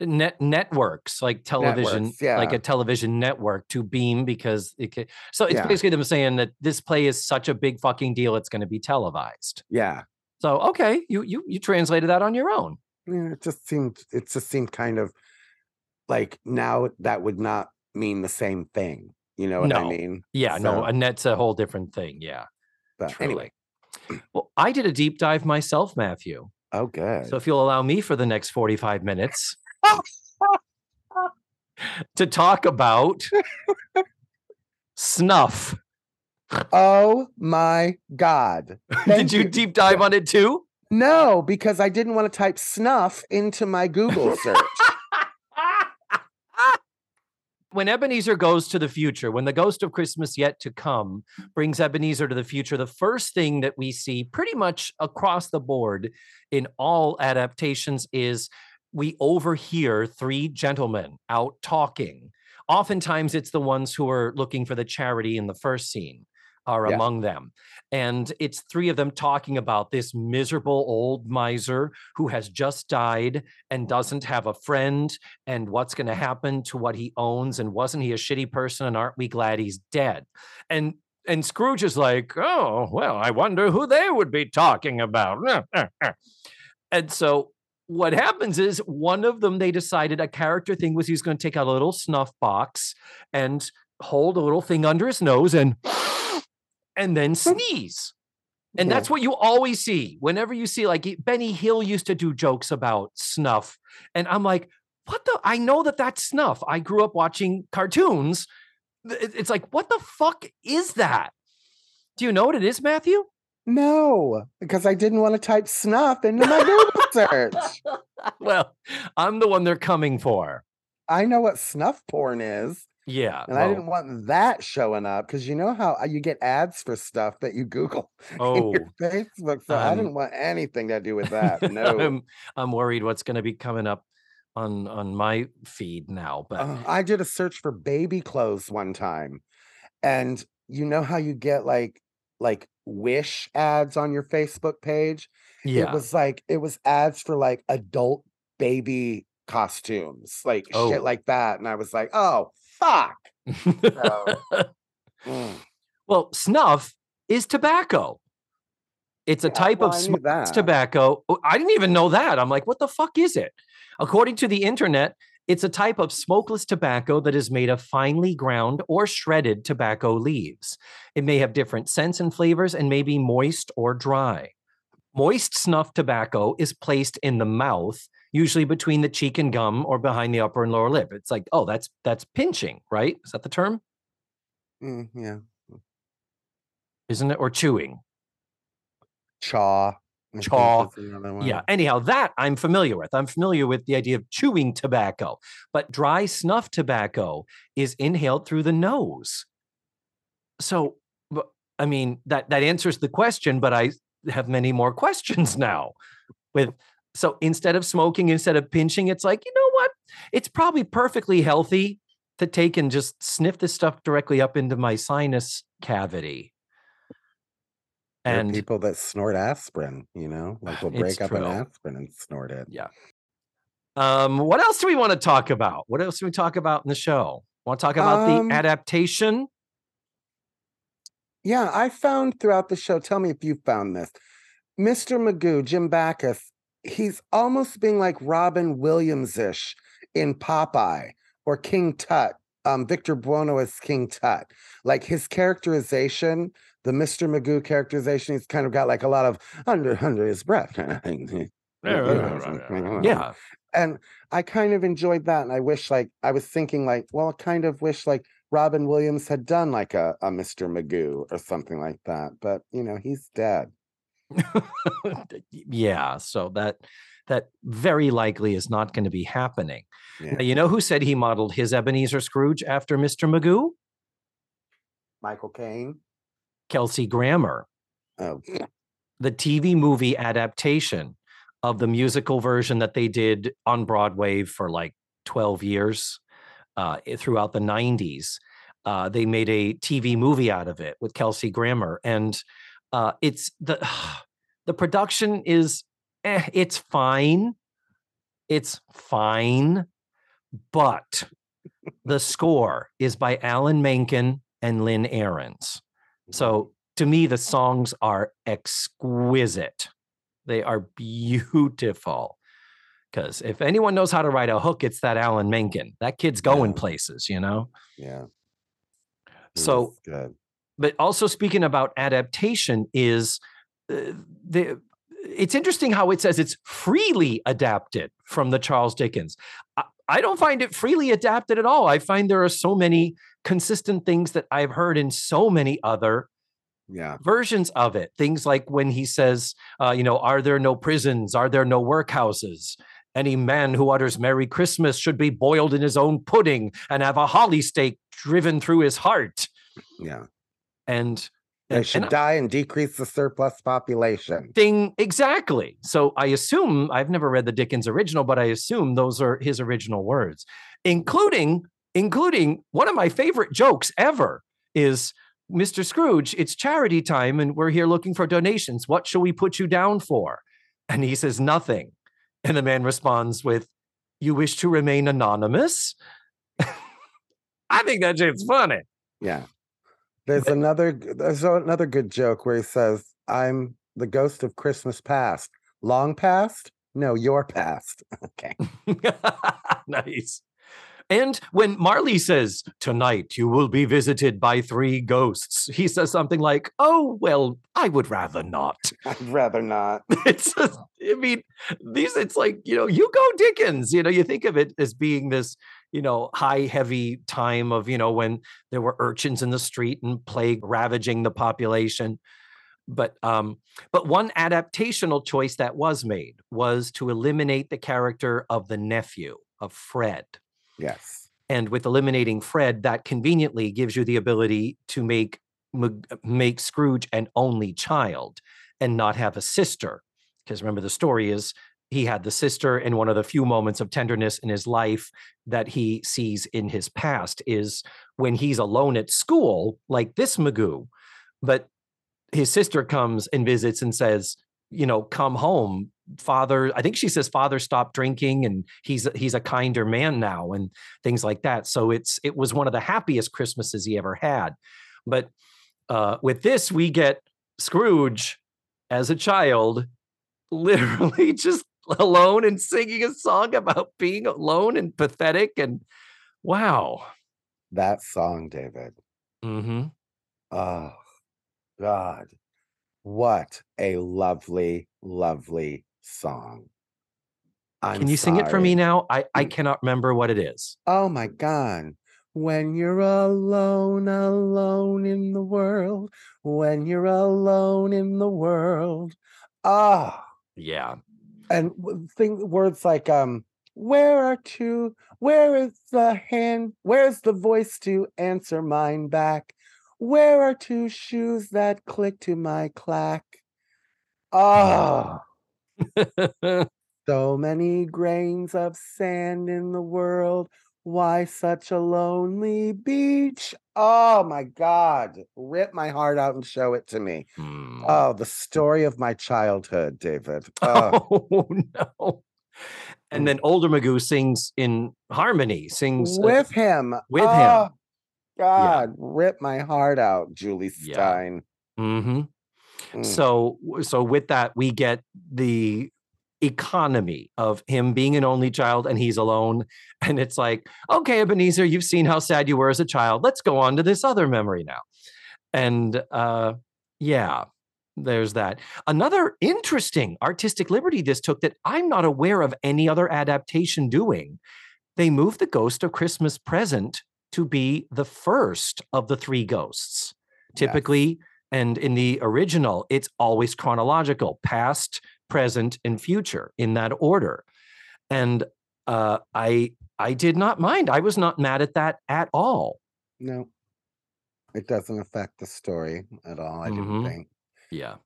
net networks like television, Networks, yeah. like a television network to beam because it so it's Yeah. basically them saying that this play is such a big fucking deal, it's going to be televised. yeah. So okay, you you you translated that on your own. Yeah, it just seemed it just seemed kind of like now that would not mean the same thing. You know what I mean? Yeah, no, So, a net's a whole different thing. Yeah, but truly. anyway. Well, I did a deep dive myself, Matthew. Oh good. So if you'll allow me for the next 45 minutes to talk about snuff. oh my god. Did you you. deep dive on it too? No, because I didn't want to type snuff into my Google search. when Ebenezer goes to the future, when the ghost of Christmas yet to come brings Ebenezer to the future, the first thing that we see pretty much across the board in all adaptations is we overhear three gentlemen out talking. Oftentimes, it's the ones who are looking for the charity in the first scene are Yeah. among them. And it's three of them talking about this miserable old miser who has just died and doesn't have a friend and what's going to mm. happen to what he owns and wasn't he a shitty person and aren't we glad he's dead and and scrooge is like oh well i wonder who they would be talking about and so what happens is one of them they decided a character thing was he's going to take out a little snuff box and hold a little thing under his nose and and then sneeze and Yeah. that's what you always see whenever you see like Benny Hill used to do jokes about snuff. And I'm like, what the? I know that that's snuff. I grew up watching cartoons. It's like, what the fuck is that? Do you know what it is, Matthew? No, because I didn't want to type snuff into my Google search. well, I'm the one they're coming for. I know what snuff porn is, Yeah. and I didn't want that showing up because you know how uh, you get ads for stuff that you Google in Oh, your Facebook. So I um, didn't want anything to do with that. No, I'm, I'm worried what's going to be coming up on on my feed now. But Uh, I did a search for baby clothes one time, and you know how you get like like Wish ads on your Facebook page? yeah. It was like it was ads for like adult baby costumes, like Oh. shit like that, and I was like, oh fuck. Mm. well, snuff is tobacco. It's a Yeah, type well, of smoked tobacco. Oh, I didn't even know that. I'm like, what the fuck is it? According to the internet, it's a type of smokeless tobacco that is made of finely ground or shredded tobacco leaves. It may have different scents and flavors and may be moist or dry. Moist snuff tobacco is placed in the mouth, usually between the cheek and gum or behind the upper and lower lip. It's like, oh, that's that's pinching, right? Is that the term? Mm, yeah, Isn't it? Or chewing? chaw. Chaw, is another one. Yeah. Anyhow, that I'm familiar with. I'm familiar with the idea of chewing tobacco, but dry snuff tobacco is inhaled through the nose. So, I mean, that that answers the question, but I have many more questions now. With so instead of smoking, instead of pinching, it's like, you know what? It's probably perfectly healthy to take and just sniff this stuff directly up into my sinus cavity. And people that snort aspirin, you know, like we'll break up an aspirin and snort it. Yeah. Um, what else do we want to talk about? What else do we talk about in the show? Want to talk about Um, the adaptation? Yeah, I found throughout the show. Tell me if you found this. Mr. Magoo, Jim Backus, he's almost being like Robin Williams ish in Popeye or King Tut. Um, Victor Buono as King Tut. Like his characterization, the Mr. Magoo characterization, he's kind of got like a lot of under under his breath kind of thing. Yeah. and I kind of enjoyed that. And I wish, like, I was thinking, like, well, I kind of wish, like, Robin Williams had done like a, a Mr. Magoo or something like that. But you know, he's dead. yeah. So that that very likely is not going to be happening. Yeah. Now, you know who said he modeled his Ebenezer Scrooge after Mr. Magoo? Michael Caine. Kelsey Grammer. Oh, the TV movie adaptation of the musical version that they did on Broadway for like 12 years uh, throughout the 90s. Uh, they made a TV movie out of it with Kelsey Grammer, and uh, it's the the production is eh, it's fine, it's fine, but the score is by Alan Menken and Lynn Ahrens. So to me, the songs are exquisite. They are beautiful. Because if anyone knows how to write a hook, it's that Alan Menken. That kid's going Yeah. places, you know? Yeah. So- good. But also speaking about adaptation is uh, the it's interesting how it says it's freely adapted from the Charles Dickens. I, I don't find it freely adapted at all. I find there are so many consistent things that I've heard in so many other Yeah. versions of it. Things like when he says, uh, you know, are there no prisons? Are there no workhouses? Any man who utters Merry Christmas should be boiled in his own pudding and have a holly stake driven through his heart. Yeah. And They should and die and decrease the surplus population. thing exactly. So I assume I've never read the Dickens original, but I assume those are his original words, including including one of my favorite jokes ever is Mr. Scrooge, it's charity time and we're here looking for donations. What shall we put you down for? And he says nothing. And the man responds with, You wish to remain anonymous? I think that shit's funny. Yeah. There's another there's another good joke where he says, I'm the ghost of Christmas past. Long past? No, your past. okay. nice. And when Marley says, Tonight you will be visited by three ghosts, he says something like, Oh, well, I would rather not. I'd rather not. It's just, I mean, these, it's like, you know, you go Dickens. You know, you think of it as being this, you know, high, heavy time of, you know, when there were urchins in the street and plague ravaging the population. But um, but one adaptational choice that was made was to eliminate the character of the nephew of Fred. Yes. And with eliminating Fred, that conveniently gives you the ability to make make Scrooge an only child and not have a sister. Because remember, the story is he had the sister, and one of the few moments of tenderness in his life that he sees in his past is when he's alone at school, like this Magoo. But his sister comes and visits and says, you know, come home, father. I think she says father stopped drinking and he's he's a kinder man now and things like that. So it's it was one of the happiest Christmases he ever had. But uh, with this, we get Scrooge as a child, literally just alone and singing a song about being alone and pathetic and wow. That song, David. mm-hmm Oh, God. What a lovely, lovely song. I'm Can you sing it for me now? I, I Mm. cannot remember what it is. Oh my God. When you're alone, alone in the world, when you're alone in the world. Ah, Yeah. And w- thing words like um where are two where is the hand where's the voice to answer mine back? Where are two shoes that click to my clack? Ah. So many grains of sand in the world. Why such a lonely beach oh my god rip my heart out and show it to me Hmm. oh the story of my childhood david oh Oh no. And then older Magoo sings in harmony, sings uh, with him. with him. Oh, God, rip my heart out, Jule Yeah. Styne. mhm. Mm. So so with that we get the economy of him being an only child and he's alone. And it's like okay Ebenezer you've seen how sad you were as a child. Let's go on to this other memory now. And uh yeah there's that. Another interesting artistic liberty this took that I'm not aware of any other adaptation doing they moved the ghost of Christmas present to be the first of the three ghosts typically and in the original it's always chronological past present and future in that order and uh i i did not mind i was not mad at that at all No, it doesn't affect the story at all. I didn't think. yeah.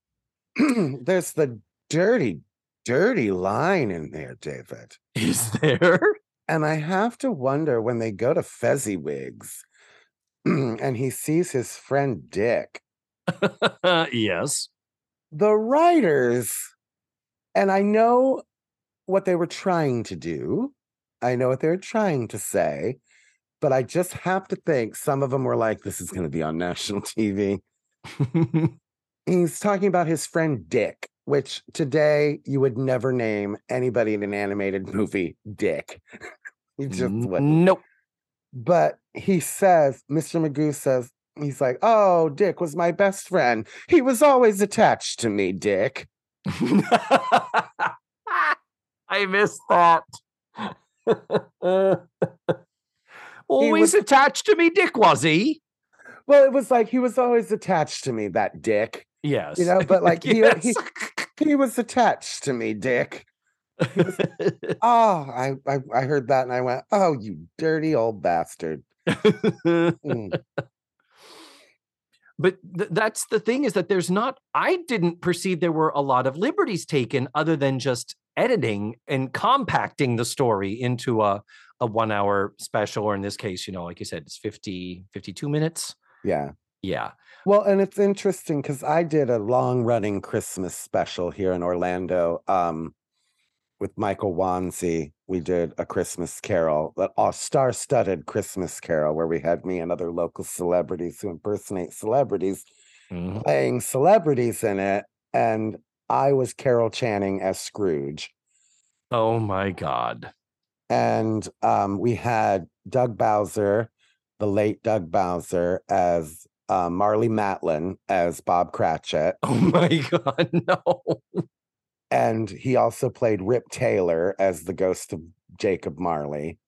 There's the dirty, dirty line in there, David. is there And I have to wonder when they go to Fezziwigs and he sees his friend Dick, yes. the writers, and I know what they were trying to do. I know what they were trying to say, but I just have to think some of them were like, this is going to be on national TV. He's talking about his friend Dick, which today you would never name anybody in an animated movie Dick. you just wouldn't. nope. But he says, Mr. Magoo says, he's like, oh, Dick was my best friend. He was always attached to me, Dick. I missed that. Always attached to me, Dick, was he? Well, it was like he was always attached to me, that Dick. Yes. You know, but like he Yes. he, he was attached to me, Dick. Oh, I, I I heard that and I went, oh, you dirty old bastard. Mm. But th- that's the thing is that there's not i didn't perceive there were a lot of liberties taken other than just editing and compacting the story into a, a one hour special or in this case you know like you said it's 50 52 minutes Yeah. yeah Well, and it's interesting because I did a long running Christmas special here in Orlando um, with Michael Wanzie. We did a Christmas carol, a star studded Christmas carol where we had me and other local celebrities who impersonate celebrities Mhm. playing celebrities in it. And I was Carol Channing as Scrooge. oh my god And um, we had Doug Bowser, the late Doug Bowser, as uh, Marlee Matlin as Bob Cratchit. oh my god no and he also played Rip Taylor as the ghost of Jacob Marley.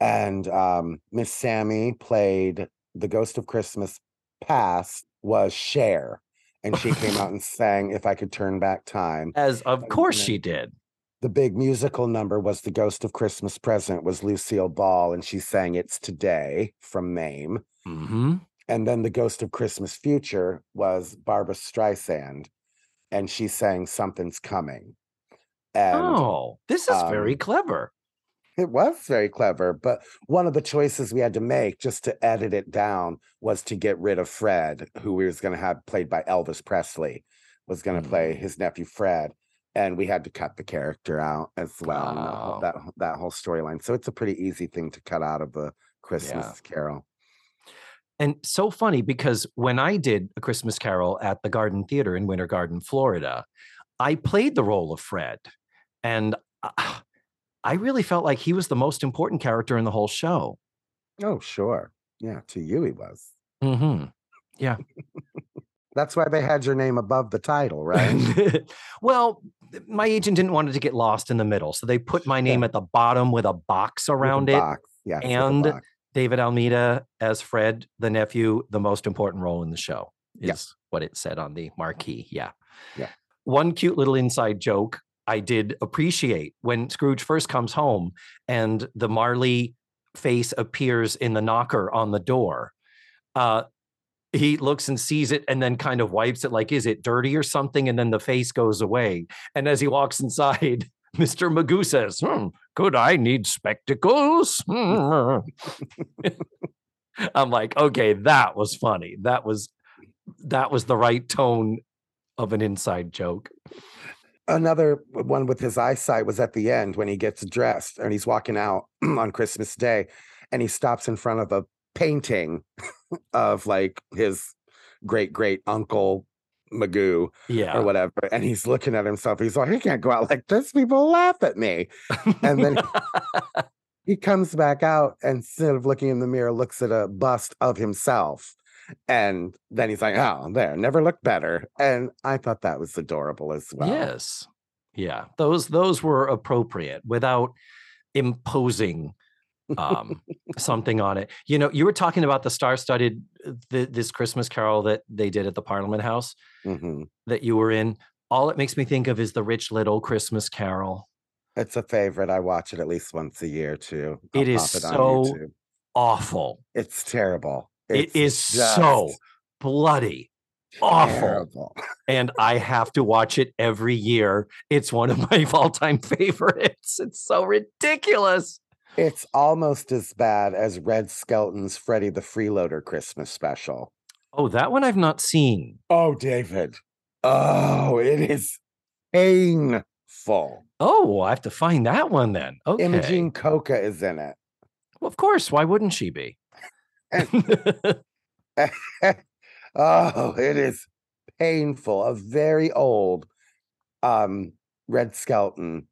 And um, Miss Sammy played the ghost of Christmas past was Cher. And she came out and sang If I Could Turn Back Time. as of And course she did The big musical number was The Ghost of Christmas Present was Lucille Ball, and she sang It's Today from Mame. hmm And then The Ghost of Christmas Future was Barbra Streisand, and she sang Something's Coming. And oh this is very um, clever It was very clever, but one of the choices we had to make just to edit it down was to get rid of Fred, who we was going to have played by Elvis Presley, was going to play Mm. his nephew Fred, and we had to cut the character out as well. that Wow. that that whole storyline. So it's a pretty easy thing to cut out of the Christmas Carol. And so funny because when I did a Christmas Carol at the Garden Theater in Winter Garden, Florida, I played the role of Fred. And uh, I really felt like he was the most important character in the whole show. Oh, sure, yeah. To you, he was. hmm Yeah. That's why they had your name above the title, right? well, my agent didn't want it to get lost in the middle. So they put my name Yeah. at the bottom with a box With a around it. box, yes, with a and box. David Almeida as Fred, the nephew, the most important role in the show is Yeah. what it said on the marquee. Yeah. Yeah. One cute little inside joke I did appreciate when Scrooge first comes home and the Marley face appears in the knocker on the door. Uh, he looks and sees it and then kind of wipes it like, is it dirty or something? And then the face goes away. And as he walks inside, Mr. Magoo says, hmm, could I need spectacles? Hmm. I'm like, okay, that was funny. That was that was the right tone of an inside joke. another one with his eyesight was at the end when he gets dressed and he's walking out on Christmas Day and he stops in front of a painting of like his great great uncle Magoo Yeah. or whatever. And he's looking at himself. He's like, he can't go out like this. People laugh at me. And then he comes back out and instead of looking in the mirror, looks at a bust of himself. And then he's like, oh, there, never looked better. And I thought that was adorable as well. Yes. Yeah. Those those were appropriate without imposing um something on it. You know, you were talking about the star-studded uh, th- this Christmas carol that they did at the Parliament House Mhm. that you were in. All it makes me think of is the Rich Little Christmas Carol. It's a favorite. I watch it at least once a year too. It is on so YouTube. Awful. It's terrible. It It's so bloody awful. terrible. and I have to watch it every year. It's one of my all-time favorites. It's so ridiculous. It's almost as bad as Red Skelton's Freddy the Freeloader Christmas special. Oh, that one I've not seen. Oh, David. Oh, it is painful. Oh, I have to find that one then. Okay. Imogene Coca is in it. Well, of course. Why wouldn't she be? oh, it is painful. A very old um Red Skelton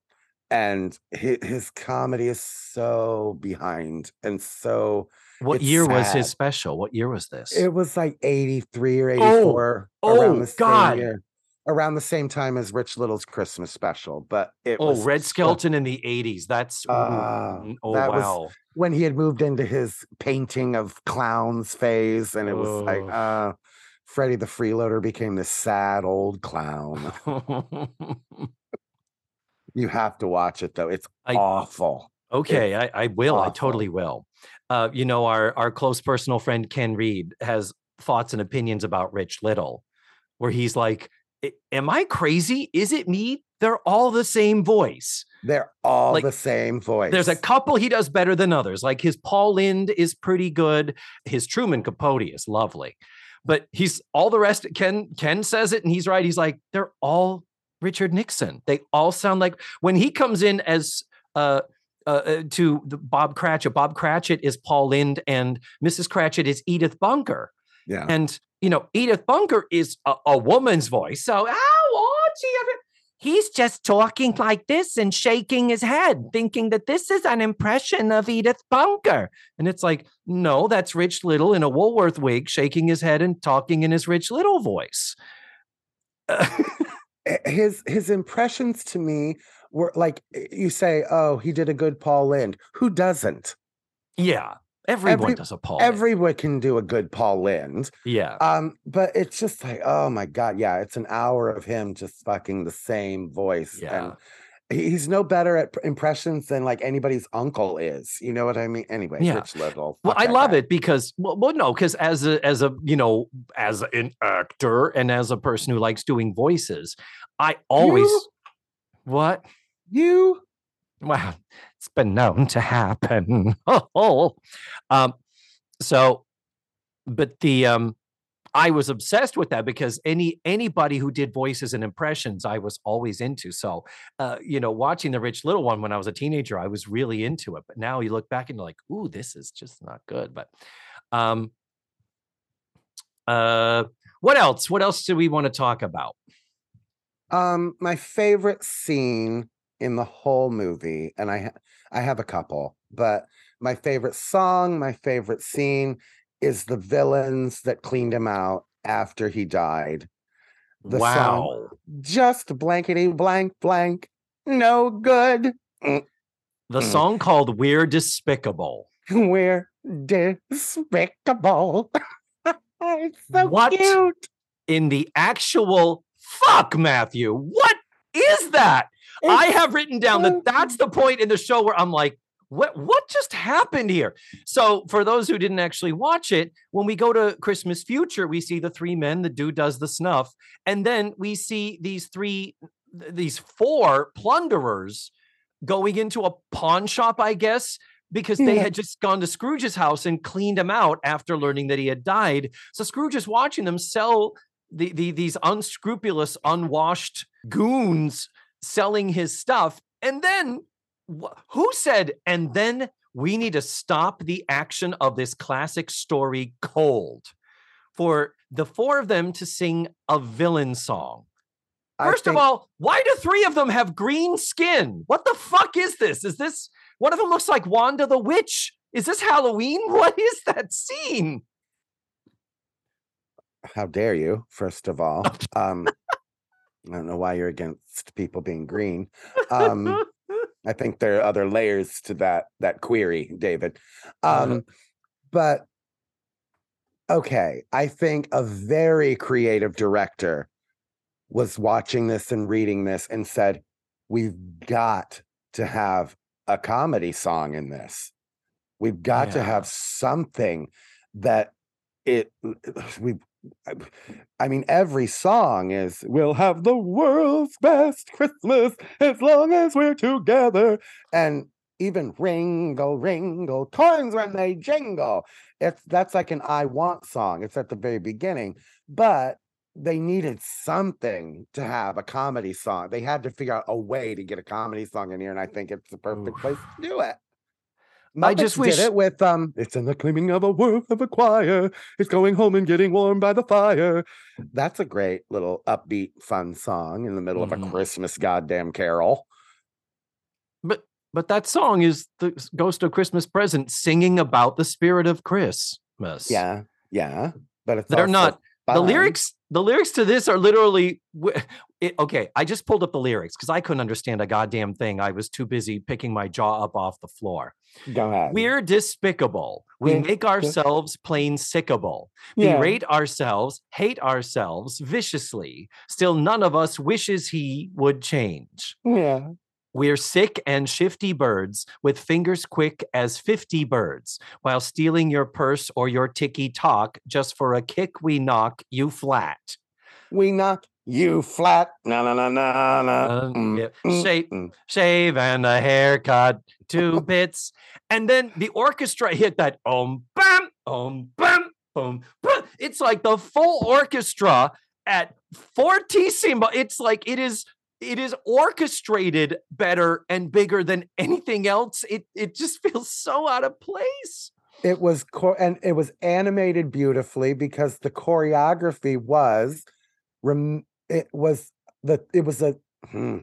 and his, his comedy is so behind and so what year was his special? What year was this? it was like 83 or Oh, 84 oh, around the same God. year around the same time as Rich Little's Christmas special but it oh, was Red skeleton Skelton in the 80s. That's mm, oh that was- wow. when he had moved into his painting of clowns phase and it was like Oh. uh Freddie the Freeloader became this sad old clown. You have to watch it though. It's I- awful. okay, I, I will. I totally will. Uh, you know, our our close personal friend Ken Reed has thoughts and opinions about Rich Little, where he's like, "Am I crazy? Is it me? They're all the same voice." They're all Like, the same voice. There's a couple he does better than others. Like his Paul Lynde is pretty good. His Truman Capote is lovely. But he's all the rest. Ken Ken says it, and he's right. He's like, they're all Richard Nixon. They all sound like when he comes in as uh, uh, uh, to the Bob Cratchit. Bob Cratchit is Paul Lynde, and Mrs. Cratchit is Edith Bunker. yeah. And you know, Edith Bunker is a, a woman's voice. So, oh, Archie, ever- he's just talking like this and shaking his head, thinking that this is an impression of Edith Bunker. And it's like, no, that's Rich Little in a Woolworth wig, shaking his head and talking in his Rich Little voice. His his impressions to me were like you say, oh, he did a good Paul Lynde. Who doesn't? yeah, everyone Every- does a Paul. Lynde. Everyone can do a good Paul Lynde. yeah. Um, but it's just like, oh my god, yeah, it's an hour of him just fucking the same voice. Yeah. And he's no better at impressions than like anybody's uncle is. You know what I mean? Anyway, Yeah. Rich Little. Well, I love guy. it because well, well no, because as a as a you know as an actor and as a person who likes doing voices, I always You- what You well, it's been known to happen. Oh, um, so, but the um, I was obsessed with that because any anybody who did voices and impressions, I was always into. So, uh, you know, watching the Rich Little one when I was a teenager, I was really into it. But now you look back and you're like, ooh, this is just not good. But, um, uh, what else? What else do we want to talk about? Um, my favorite scene in the whole movie, and I ha- I have a couple, but my favorite song, my favorite scene is the villains that cleaned him out after he died. The wow. song. Just blankety blank blank, no good. The Mm. song called We're Despicable. We're despicable. it's so What? cute. in the actual fuck, Matthew. What is that? I have written down that that's the point in the show where I'm like, what what just happened here? So for those who didn't actually watch it, when we go to Christmas Future, we see the three men, the dude does the snuff, and then we see these three, these four plunderers going into a pawn shop, I guess, because they had just gone to Scrooge's house and cleaned him out after learning that he had died. So Scrooge is watching them sell the, the these unscrupulous, unwashed goons selling his stuff. And then who said, and then we need to stop the action of this classic story cold for the four of them to sing a villain song. First of all, why do three of them have green skin? What the fuck is this? Is this one of them looks like Wanda the Witch? Is this Halloween? What is that scene? how dare you first of all um i don't know why you're against people being green um i think there are other layers to that that query david. Uh-huh. um but okay i think a very creative director was watching this and reading this and said we've got to have a comedy song in this. We've got to have something that it we I- mean, every song is "We'll have the world's best Christmas as long as we're together," and even ringle, ringle, toys when they jingle. It's that's like an I want song. It's at the very beginning, but they needed something to have a comedy song. They had to figure out a way to get a comedy song in here, and I think it's the perfect place to do it. I just Muppets wish- did it with um. It's in the claiming of a worth of a choir. It's going home and getting warm by the fire. That's a great little upbeat, fun song in the middle of Mhm. a Christmas goddamn carol. But but that song is the Ghost of Christmas Present singing about the spirit of Christmas. Yeah, yeah, but it's They're also not- The lyrics the lyrics to this are literally w- it, okay. I just pulled up the lyrics because I couldn't understand a goddamn thing. I was too busy picking my jaw up off the floor. Go ahead. We're despicable. We Yeah, make ourselves plain sickable. Yeah. Berate ourselves, hate ourselves viciously. Still, none of us wishes he would change. Yeah. We're sick and shifty birds with fingers quick as 50 birds. While stealing your purse or your ticky talk, just for a kick we knock you flat. We knock you flat. Na na na na na. Uh, Mm, yeah, mm, Shave, mm. shave and a haircut, two bits. And then the orchestra hit that om bam, om bam, boom. bam. It's like the full orchestra at fortissimo. It's like it is it is orchestrated better and bigger than anything else. It it just feels so out of place. It was cho- and it was animated beautifully because the choreography was rem- it was the it was a hmm,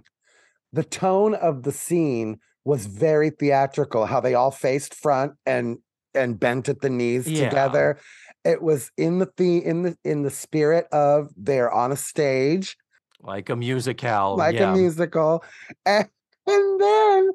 the tone of the scene was very theatrical how they all faced front and and bent at the knees Yeah. together it was in the the in the in the spirit of they're on a stage Like a musical, like yeah. a musical and, and then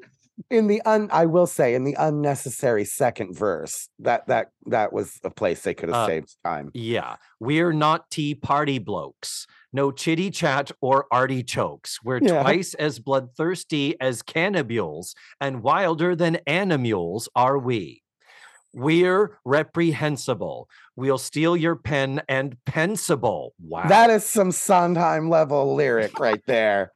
in the un i will say in the unnecessary second verse that that that was a place they could have Uh, saved time Yeah, we're not tea party blokes. No chitty chat or artichokes. We're Yeah. twice as bloodthirsty as cannibules, and wilder than animules are we. We're reprehensible. We'll steal your pen and pensible. Wow. that is some sondheim level lyric right there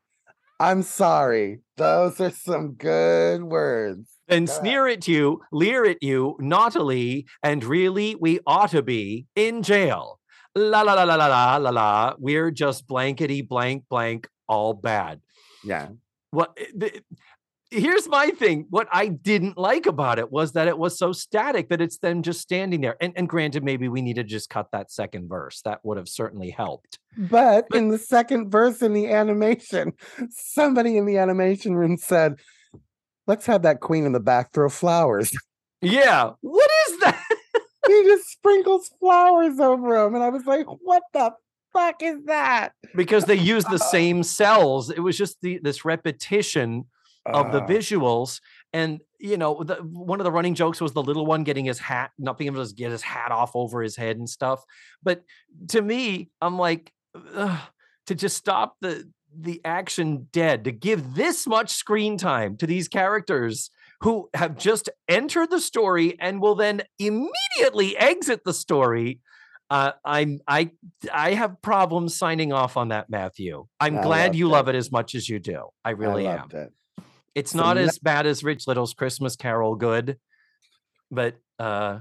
i'm sorry those are some good words and sneer at you, leer at you, naughtily, and really we ought to be in jail. La la la la la la la la. We're just blankety blank blank all bad. yeah what eh, the, here's my thing what i didn't like about it was that it was so static that it's them just standing there and, and granted maybe we need to just cut that second verse that would have certainly helped but, But- in the second verse in the animation somebody in the animation room said let's have that queen in the back throw flowers yeah what is that he just sprinkles flowers over him. and i was like what the fuck is that because they use the same cells it was just the, this repetition of the Ah. visuals and you know the, one of the running jokes was the little one getting his hat not being able to get his hat off over his head and stuff but to me i'm like to just stop the the action dead to give this much screen time to these characters who have just entered the story and will then immediately exit the story uh, I'm I I have problems signing off on that, Matthew. I'm I glad you it. love it as much as you do. I really I am. it. It's So not as bad as Rich Little's Christmas Carol good, but uh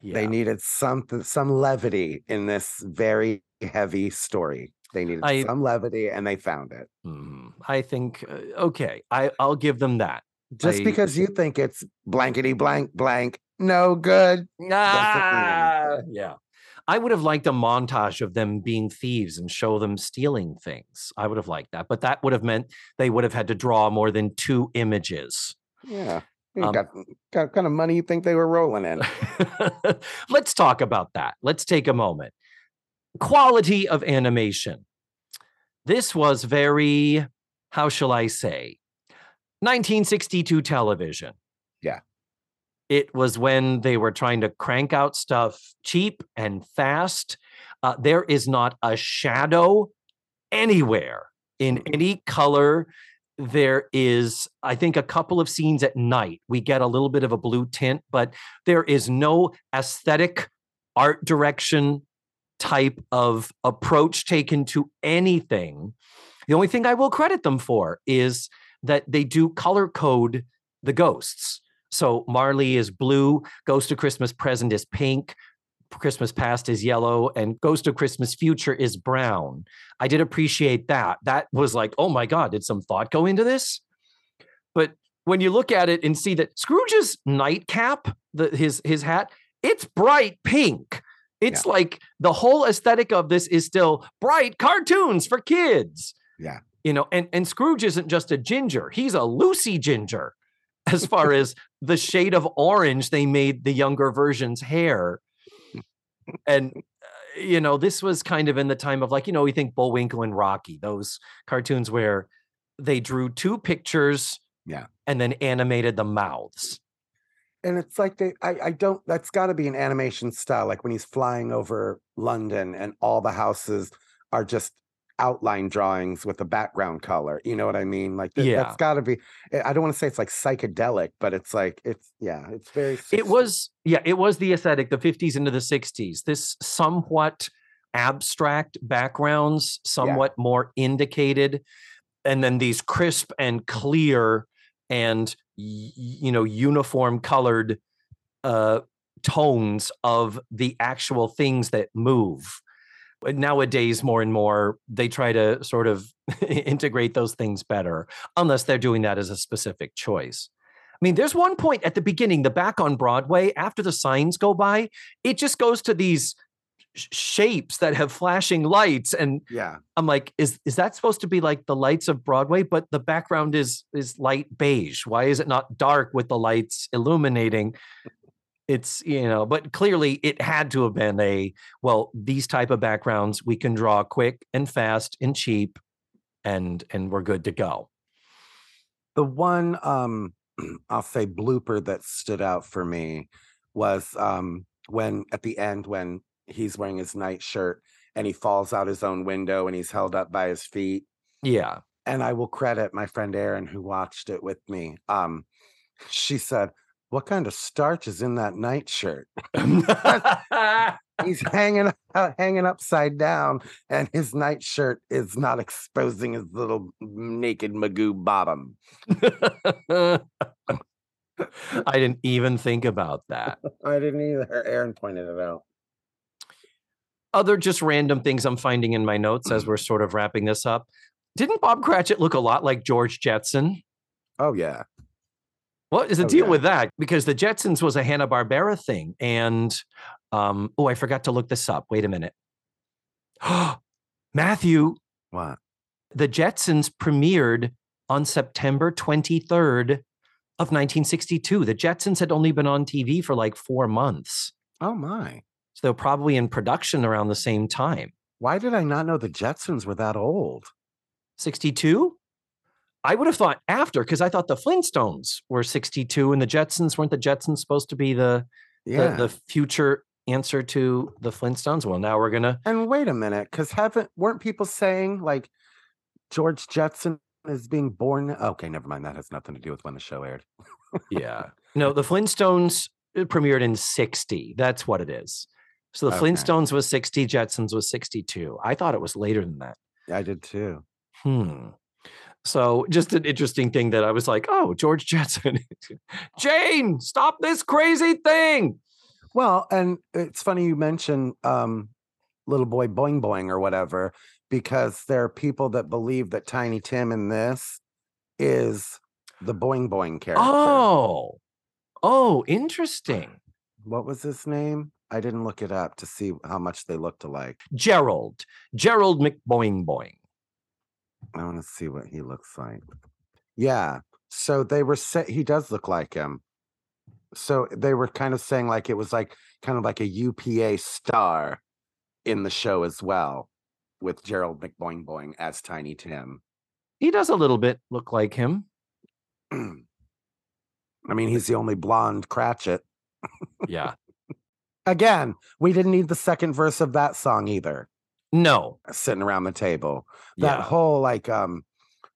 yeah. They needed something, some levity in this very heavy story. They needed I- some levity, and they found it. Mm, I think uh, okay, I I'll give them that. Just I- because you think it's blankety blank blank, no good. Ah, yeah. I would have liked a montage of them being thieves and show them stealing things. I would have liked that, but that would have meant they would have had to draw more than two images. Yeah. You Um, got, got kind of money you think they were rolling in. Let's talk about that. Let's take a moment. Quality of animation. This was very, how shall I say, 1962 television. Yeah. It was when they were trying to crank out stuff cheap and fast. Uh, there is not a shadow anywhere in any color. There is, I think, a couple of scenes at night. We get a little bit of a blue tint, but there is no aesthetic art direction type of approach taken to anything. The only thing I will credit them for is that they do color code the ghosts. So Marley is blue, Ghost of Christmas Present is pink, Christmas Past is yellow, and Ghost of Christmas Future is brown. I did appreciate that. That was like, oh my God, did some thought go into this? But when you look at it and see that Scrooge's nightcap, the, his his hat, it's bright pink. It's like the whole aesthetic of this is still bright cartoons for kids. Yeah. You know, and, and Scrooge isn't just a ginger, he's a Lucy ginger as far as the shade of orange they made the younger version's hair. And, uh, you know, this was kind of in the time of like, you know, we think Bullwinkle and Rocky, those cartoons where they drew two pictures Yeah. and then animated the mouths. and it's like they I, I don't that's got to be an animation style like when he's flying over london and all the houses are just outline drawings with a background color you know what i mean like th- Yeah. that's got to be eh, i don't want to say it's like psychedelic but it's like it's yeah it's very it 60s. was yeah it was the aesthetic the 50s into the 60s this somewhat abstract backgrounds somewhat more indicated and then these crisp and clear and you know uniform colored uh tones of the actual things that move nowadays more and more they try to sort of integrate those things better unless they're doing that as a specific choice I mean, there's one point at the beginning, the back on Broadway, after the signs go by, it just goes to these shapes that have flashing lights. And yeah I'm like, is is that supposed to be like the lights of Broadway? But the background is is light beige. Why is it not dark with the lights illuminating? It's you know, but clearly it had to have been a well, these type of backgrounds we can draw quick and fast and cheap and and we're good to go. the one um i'll say blooper that stood out for me was um when at the end when he's wearing his nightshirt and he falls out his own window and he's held up by his feet Yeah. and I will credit my friend Erin who watched it with me. Um, she said, "What kind of starch is in that nightshirt?" He's hanging uh, hanging upside down, and his nightshirt is not exposing his little naked Magoo bottom. I didn't even think about that. I didn't either. Erin pointed it out. Other just random things I'm finding in my notes as we're sort of wrapping this up. Didn't Bob Cratchit look a lot like George Jetson? Oh yeah, What is the Oh, deal yeah. with that? Because the Jetsons was a Hanna Barbera thing, and um, oh, I forgot to look this up. Wait a minute, Matthew, what? the Jetsons premiered on September 23rd of 1962. The Jetsons had only been on TV for like four months, Oh my! so they were probably in production around the same time. Why did I not know the Jetsons were that old? 62? I would have thought after because I thought the Flintstones were 62 and the Jetsons weren't the Jetsons supposed to be the, Yeah. the the future answer to the Flintstones. Well, now we're gonna And wait a minute, because haven't weren't people saying like George Jetson is being born? Okay, never mind. That has nothing to do with when the show aired. yeah. No, the Flintstones uh, premiered in 60. That's what it is. So the Okay. Flintstones was 60, Jetsons was 62. I thought it was later than that. I did too. Hmm. So just an interesting thing that I was like, oh, George Jetson. Jane, stop this crazy thing. Well, and it's funny you mention um, little boy boing boing or whatever, because there are people that believe that Tiny Tim in this is the boing boing character. Oh, oh, interesting. What was his name? I didn't look it up to see how much they looked alike. Gerald, Gerald McBoing Boing. I want to see what he looks like. Yeah. So they were say he does look like him. So they were kind of saying like it was like kind of like a UPA star in the show as well, with Gerald McBoing Boing as Tiny Tim. He does a little bit look like him. I mean, he's the only blonde Cratchit. Yeah. Again, we didn't need the second verse of that song either. No. Sitting around the table. that Yeah. whole like um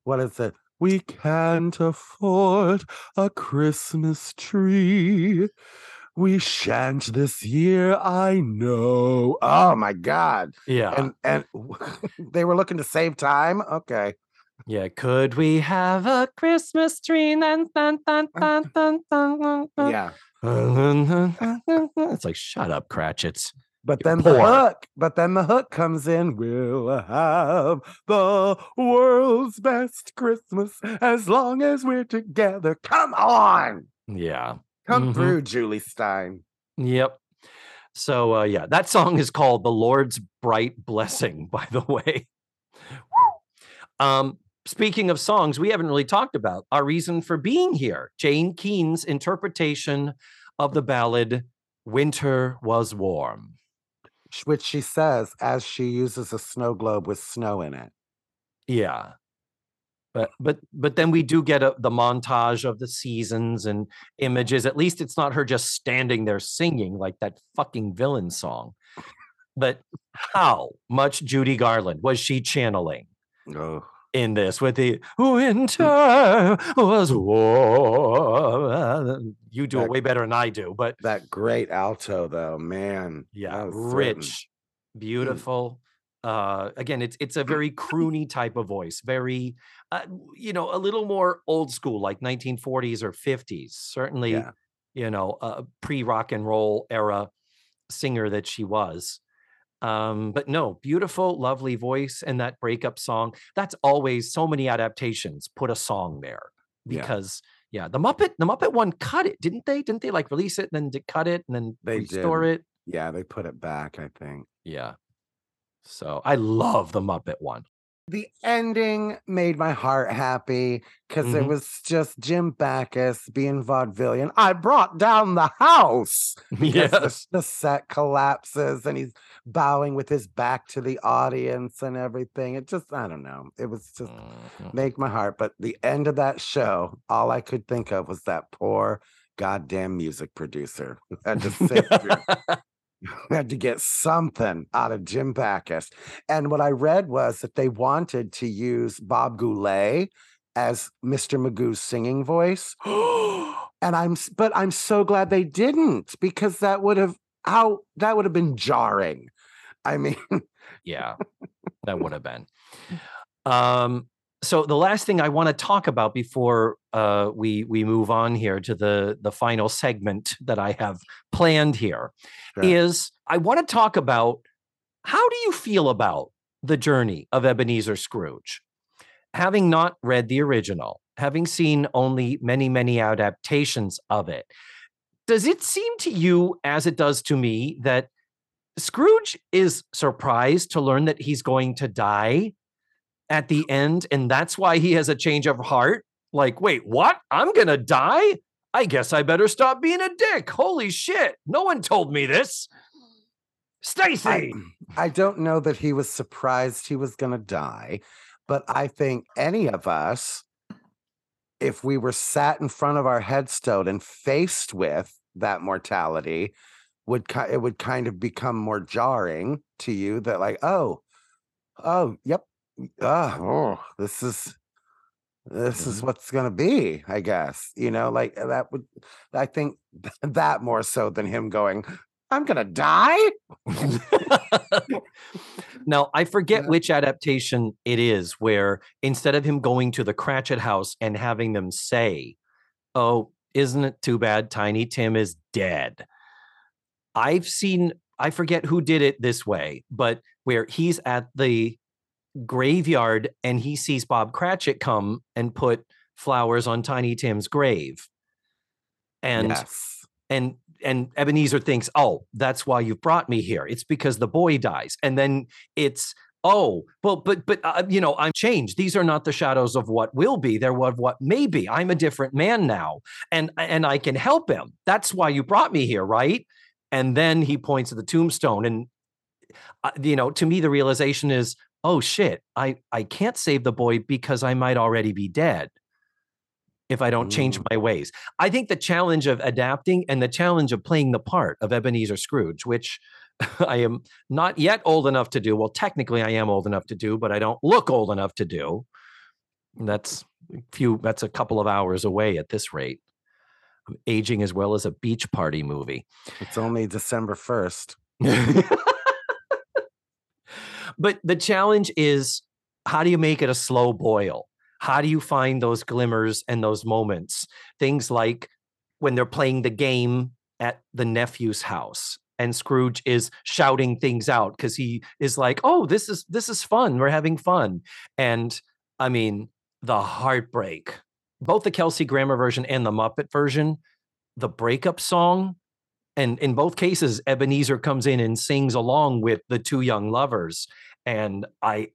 what is it we can't afford a christmas tree we shan't this year i know oh my god Yeah. and and they were looking to save time okay Yeah, could we have a Christmas tree? Dun, dun, dun, dun, dun, dun, dun, dun. Yeah. It's like, shut up, Cratchits. But then the hook, but then the hook comes in. We'll have the world's best Christmas as long as we're together. Come on. Yeah. Come Mhm. through, Jule Styne. Yep. So uh, yeah, that song is called "The Lord's Bright Blessing." By the way, um, speaking of songs, we haven't really talked about our reason for being here. Jane Kean's interpretation of the ballad "Winter Was Warm." Which she says as she uses a snow globe with snow in it. Yeah. But but but then we do get a, the montage of the seasons and images. At least it's not her just standing there singing like that fucking villain song. But how much Judy Garland was she channeling Oh. In this with the winter was warm? You do it way better than I do, but That great alto, though, man. yeah that was certain. rich beautiful uh again it's it's a very croony type of voice very uh, you know a little more old school like 1940s or 50s certainly Yeah. you know a pre rock and roll era singer that she was um but no beautiful lovely voice and that breakup song that's always so many adaptations put a song there because yeah, the muppet the muppet one cut it didn't they didn't they like release it and then to cut it and then They restore did. it Yeah, they put it back, I think. yeah. So I love the Muppet one. The ending made my heart happy because it Mhm. was just Jim Backus being vaudevillian. I brought down the house. because the- Yes. the, set collapses and he's bowing with his back to the audience and everything. It just, I don't know. It was just Mhm. make my heart. But the end of that show, all I could think of was that poor goddamn music producer who had to sit through, had to get something out of Jim Backus. And what I read was that they wanted to use Bob Goulet as Mr. Magoo's singing voice. and I'm but I'm so glad they didn't because that would have how that would have been jarring. I mean, yeah, that would have been. Um, so the last thing I want to talk about before uh, we we move on here to the the final segment that I have planned here is Sure. I want to talk about how do you feel about the journey of Ebenezer Scrooge? Having not read the original, having seen only many, many adaptations of it, does it seem to you, as it does to me, that Scrooge is surprised to learn that he's going to die at the end, and that's why he has a change of heart? Like, wait, what? I'm gonna die? I guess I better stop being a dick. Holy shit. No one told me this. Stacy. I don't know that he was surprised he was going to die, but I think any of us, if we were sat in front of our headstone and faced with that mortality, would it would kind of become more jarring to you that like, oh, oh, yep, ah, oh, this is this is what's going to be i guess you know like uh, that would i think that more so than him going i'm going to die now, I forget Yeah. which adaptation it is where instead of him going to the Cratchit house and having them say, Oh, isn't it too bad Tiny Tim is dead? I've seen, I forget who did it this way, but where he's at the graveyard and he sees Bob Cratchit come and put flowers on Tiny Tim's grave. And yes and and Ebenezer thinks, "Oh, that's why you've brought me here. It's because the boy dies." And then it's, "Oh, well, but but uh, you know, I'm changed. These are not the shadows of what will be. They're of what may be. I'm a different man now, and and I can help him. That's why you brought me here, right?" And then he points at the tombstone, and uh, you know, to me, the realization is, "Oh shit, I I can't save the boy because I might already be dead." If I don't change Mm. my ways, I think the challenge of adapting and the challenge of playing the part of Ebenezer Scrooge, which I am not yet old enough to do. Well, technically, I am old enough to do, but I don't look old enough to do. That's a few. That's a couple of hours away at this rate. I'm aging as well as a beach party movie. it's only december 1st but the challenge is how do you make it a slow boil? How do you find those glimmers and those moments? Things like when they're playing the game at the nephew's house and Scrooge is shouting things out because he is like, "Oh, this is this is fun. We're having fun." And I mean, the heartbreak. Both the Kelsey Grammer version and the Muppet version, the breakup song, and in both cases, Ebenezer comes in and sings along with the two young lovers. And I,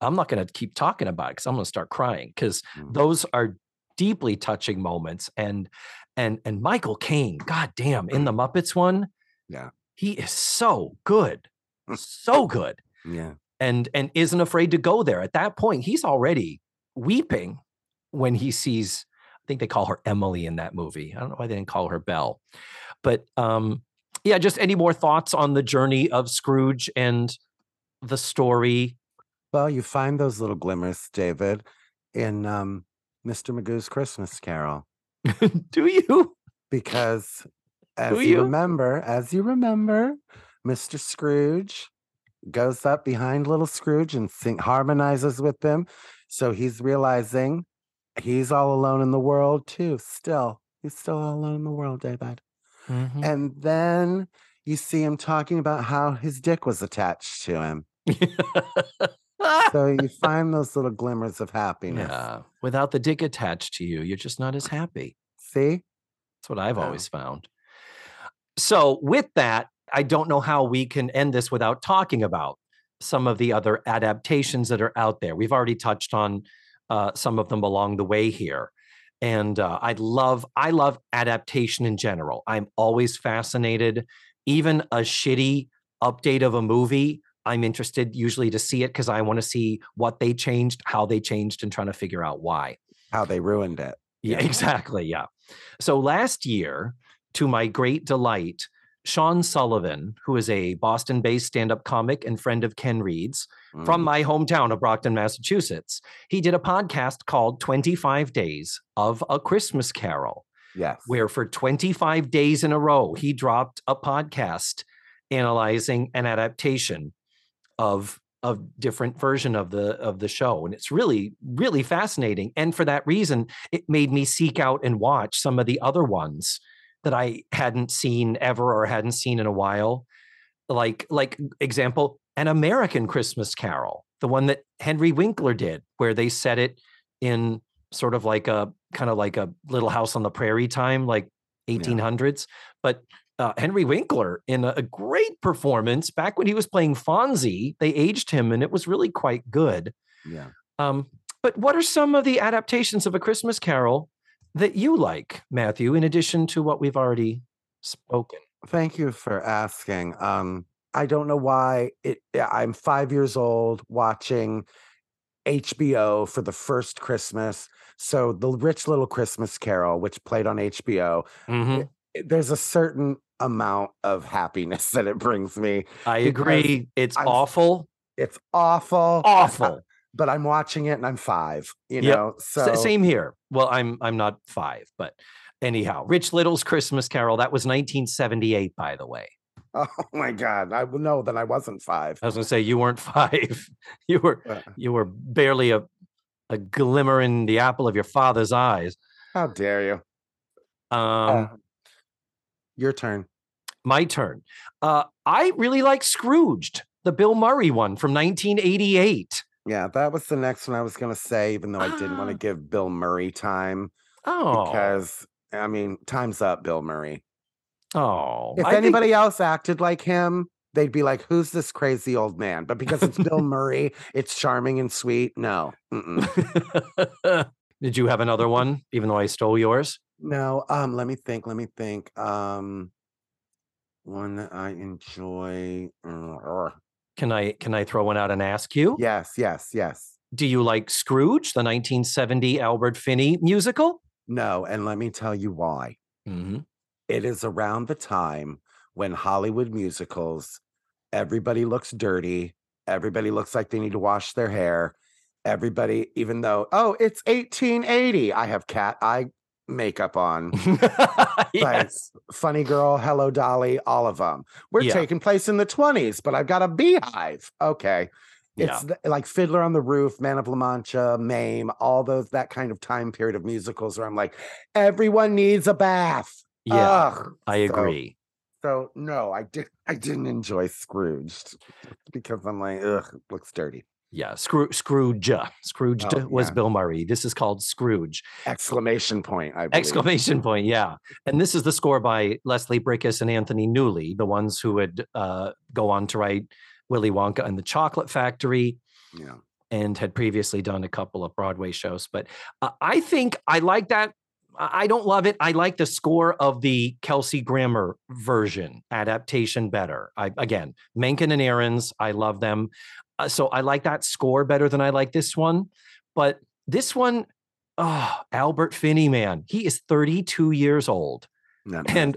I'm not going to keep talking about it because I'm going to start crying because Mm. those are deeply touching moments. And and and Michael Caine, god damn, in the Muppets one, Yeah. he is so good, so good Yeah. and and isn't afraid to go there. At that point, he's already weeping when he sees. I think they call her Emily in that movie. I don't know why they didn't call her Belle, but um, yeah. Just any more thoughts on the journey of Scrooge and the story? Well, you find those little glimmers, David, in um, Mr. Magoo's Christmas Carol. Do you? because as Do you? you? remember, as you remember, Mr. Scrooge goes up behind little Scrooge and sing, harmonizes with them. So he's realizing he's all alone in the world too. Still, he's still all alone in the world, David. Mhm. And then you see him talking about how his dick was attached to him. So you find those little glimmers of happiness. yeah. Without the dick attached to you, you're just not as happy. See? That's what I've Wow. always found. So, with that, I don't know how we can end this without talking about some of the other adaptations that are out there. We've already touched on uh, some of them along the way here. And uh, I love, I love adaptation in general. I'm always fascinated. Even a shitty update of a movie, I'm interested usually to see it because I want to see what they changed, how they changed, and trying to figure out why. How they ruined it. Yeah, Yeah. exactly. Yeah. So last year, to my great delight, Sean Sullivan, who is a Boston based stand up comic and friend of Ken Reed's from Mm. my hometown of Brockton, Massachusetts, he did a podcast called 25 Days of a Christmas Carol, yes. where for 25 days in a row, he dropped a podcast analyzing an adaptation of a different version of the of the show and it's really really fascinating and for that reason it made me seek out and watch some of the other ones that I hadn't seen ever or hadn't seen in a while like like example an American Christmas Carol the one that Henry Winkler did where they set it in sort of like a kind of like a little house on the prairie time like 1800s but uh, Henry Winkler in a, a great performance back when he was playing Fonzie. They aged him, and it was really quite good. Yeah. Um, but what are some of the adaptations of A Christmas Carol that you like, Matthew? In addition to what we've already spoken. Thank you for asking. Um, I don't know why it. I'm five years old watching HBO for the first Christmas. So the Rich Little Christmas Carol, which played on HBO, Mhm. it- there's a certain amount of happiness that it brings me. I agree. It's I'm- awful, It's awful, awful. But I'm watching it and I'm five. You Yep. know, S- Same here. Well, I'm I'm not five, but anyhow, Rich Little's Christmas Carol. That was 1978, by the way. Oh my God, I will know that I wasn't five. I was going to say you weren't five. You were Uh, you were barely a a glimmer in the apple of your father's eyes. How dare you? Um, Uh, your turn. my turn. Uh, I really like Scrooged, the Bill Murray one from 1988. Yeah, that was the next one I was going to say, even though I didn't want Ah. to give Bill Murray time Oh, because, I mean, time's up, Bill Murray. oh. If I think- anybody else acted like him, they'd be like, who's this crazy old man? But because it's Bill Murray, it's charming and sweet. No. Did you have another one, even though I stole yours? No. Um, let me think. Let me think. Um, one that I enjoy. Can I can I throw one out and ask you? Yes, yes, yes. Do you like Scrooge, the 1970 Albert Finney musical? No, and let me tell you why. Mm-hmm. it is around the time when Hollywood musicals, everybody looks dirty. Everybody looks like they need to wash their hair. Everybody, even though, oh, it's 1880, I have cat eye makeup on. yes. Funny Girl, Hello Dolly, all of them. We're Yeah. taking place in the 20s, but I've got a beehive. Okay. Yeah. It's like Fiddler on the Roof, Man of La Mancha, Mame, all those that kind of time period of musicals where I'm like, everyone needs a bath. Yeah, Ugh. I agree. So no, I did I didn't enjoy Scrooged because I'm like, ugh, it looks dirty. Yeah, Scroo- Scrooge. Scrooge Oh, was yeah. Bill Murray. This is called Scrooge. Exclamation point. I believe. Exclamation point. Yeah. And this is the score by Leslie Bricusse and Anthony Newley, the ones who would uh, go on to write Willy Wonka and the Chocolate Factory Yeah. and had previously done a couple of Broadway shows. But uh, I think I like that. I don't love it. I like the score of the Kelsey Grammer version adaptation better. I again, Menken and Ahrens, I love them. Uh, so I like that score better than I like this one. But this one, oh, Albert Finney, man, he is 32 years old No, no. and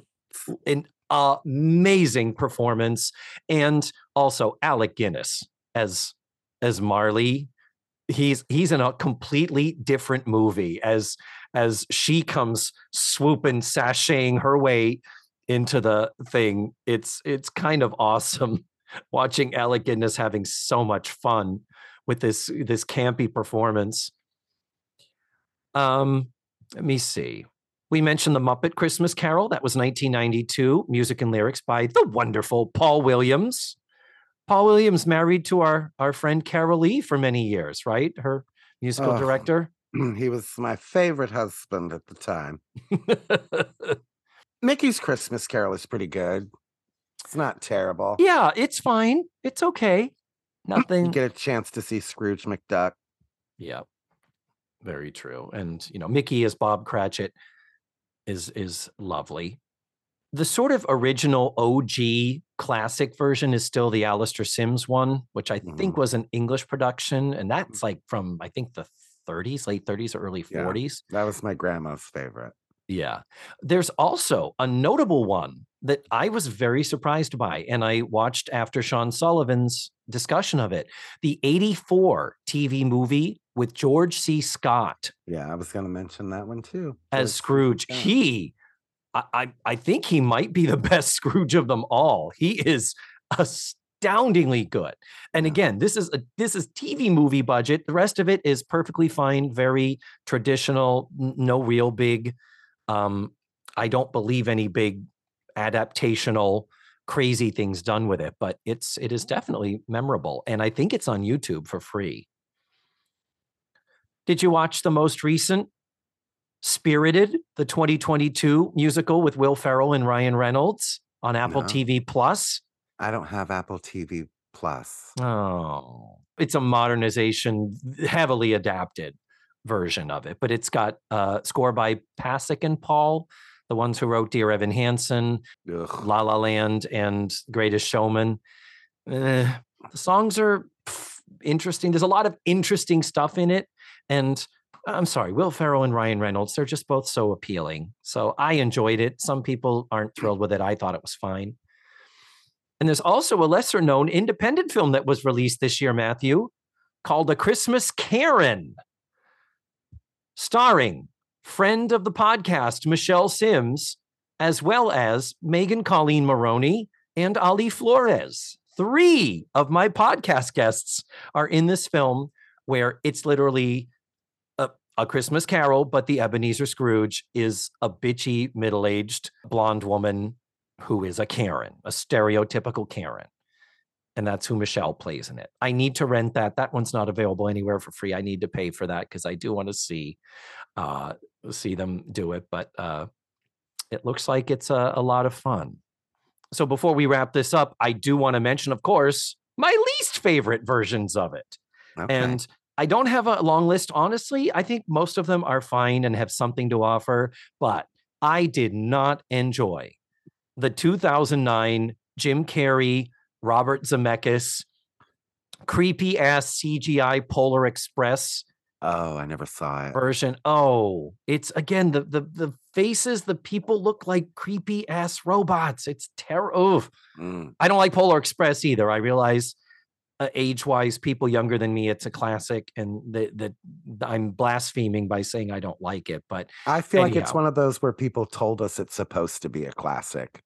an amazing performance and also alec guinness as as marley he's he's in a completely different movie as as she comes swooping sashaying her way into the thing it's it's kind of awesome watching alec guinness having so much fun with this this campy performance um let me see we mentioned the Muppet Christmas Carol. That was 1992. Music and lyrics by the wonderful Paul Williams. Paul Williams married to our our friend Carol Lee for many years, right? Her musical Oh. director. he was my favorite husband at the time. Mickey's Christmas Carol is pretty good. It's not terrible. yeah, it's fine. It's okay. You Nothing. get a chance to see Scrooge McDuck. Yeah, very true. And you know, Mickey as Bob Cratchit is is lovely. The sort of original OG classic version is still the Alastair Sim's one, which I think Mhm. was an English production, and that's like from I think the 30s, late 30s or early Yeah. 40s. That was my grandma's favorite. Yeah. There's also a notable one that I was very surprised by, and I watched after Sean Sullivan's discussion of it. The 84 TV movie with George C. Scott Yeah, I was going to mention that one too. as George Scrooge. Scott. He, I, I, think he might be the best Scrooge of them all. He is astoundingly good. And Yeah. again, this is a this is TV movie budget. The rest of it is perfectly fine, very traditional, no real big. Um, I don't believe any big adaptational crazy things done with it, but it's it is definitely memorable, and I think it's on YouTube for free. Did you watch the most recent Spirited, the 2022 musical with Will Ferrell and Ryan Reynolds on Apple No. TV Plus? I don't have Apple TV Plus. Oh, it's a modernization, heavily adapted version of it, but it's got uh, score by Pasek and Paul, the ones who wrote Dear Evan Hansen, Ugh. La La Land, and Greatest Showman. Eh, the songs are interesting. There's a lot of interesting stuff in it, and I'm sorry, Will Ferrell and Ryan Reynolds. They're just both so appealing. So I enjoyed it. Some people aren't thrilled with it. I thought it was fine. And there's also a lesser known independent film that was released this year, Matthew, called A Christmas Karen, starring friend of the podcast, Michelle Sims, as well as Megan Colleen Maroney and Ali Flores. Three of my podcast guests are in this film where it's literally a, a Christmas carol, but the Ebenezer Scrooge is a bitchy, middle aged blonde woman who is a Karen, a stereotypical Karen. And that's who Michelle plays in it. I need to rent that. That one's not available anywhere for free. I need to pay for that because I do want to see uh, see them do it. But uh, it looks like it's a, a lot of fun. So before we wrap this up, I do want to mention, of course, my least favorite versions of it. Okay. And I don't have a long list, honestly. I think most of them are fine and have something to offer, but I did not enjoy the 2009 Jim Carrey, Robert Zemeckis, creepy ass CGI Polar Express oh, I never saw it. version. Oh, it's again the the the faces, the people look like creepy ass robots. It's terrible. Mm. I don't like Polar Express either. I realize uh, age-wise, people younger than me, it's a classic, and that I'm blaspheming by saying I don't like it. But I feel like it's one of those where people told us it's supposed to be a classic.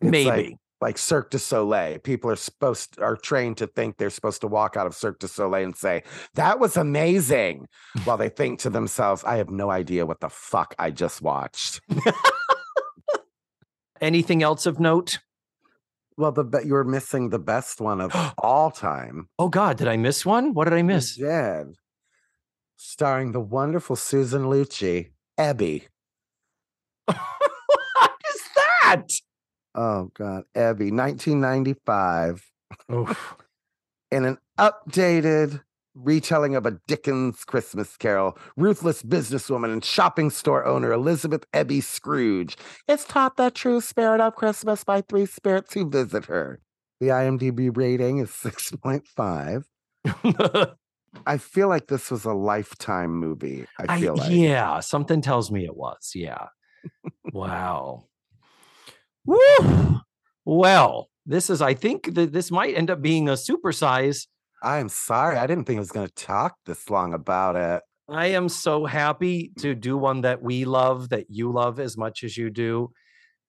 It's maybe, like, like Cirque du Soleil. People are supposed are trained to think they're supposed to walk out of Cirque du Soleil and say, "That was amazing," while they think to themselves, "I have no idea what the fuck I just watched." Anything else of note? Well, the you were missing the best one of all time. Oh God, did I miss one? What did I You miss? did. Starring the wonderful Susan Lucci, Ebbie. what is that? Oh God, Ebbie, 1995. Oof. in an updated retelling of a Dickens Christmas carol, ruthless businesswoman and shopping store owner Elizabeth Ebbie Scrooge is taught the true spirit of Christmas by three spirits who visit her. The IMDb rating is 6.5. I feel like this was a lifetime movie. I I- feel like. yeah, something tells me it was. Yeah. wow. Woo. Well, this is. I think that this might end up being a supersize. I am sorry. I didn't think I was going to talk this long about it. I am so happy to do one that we love, that you love as much as you do.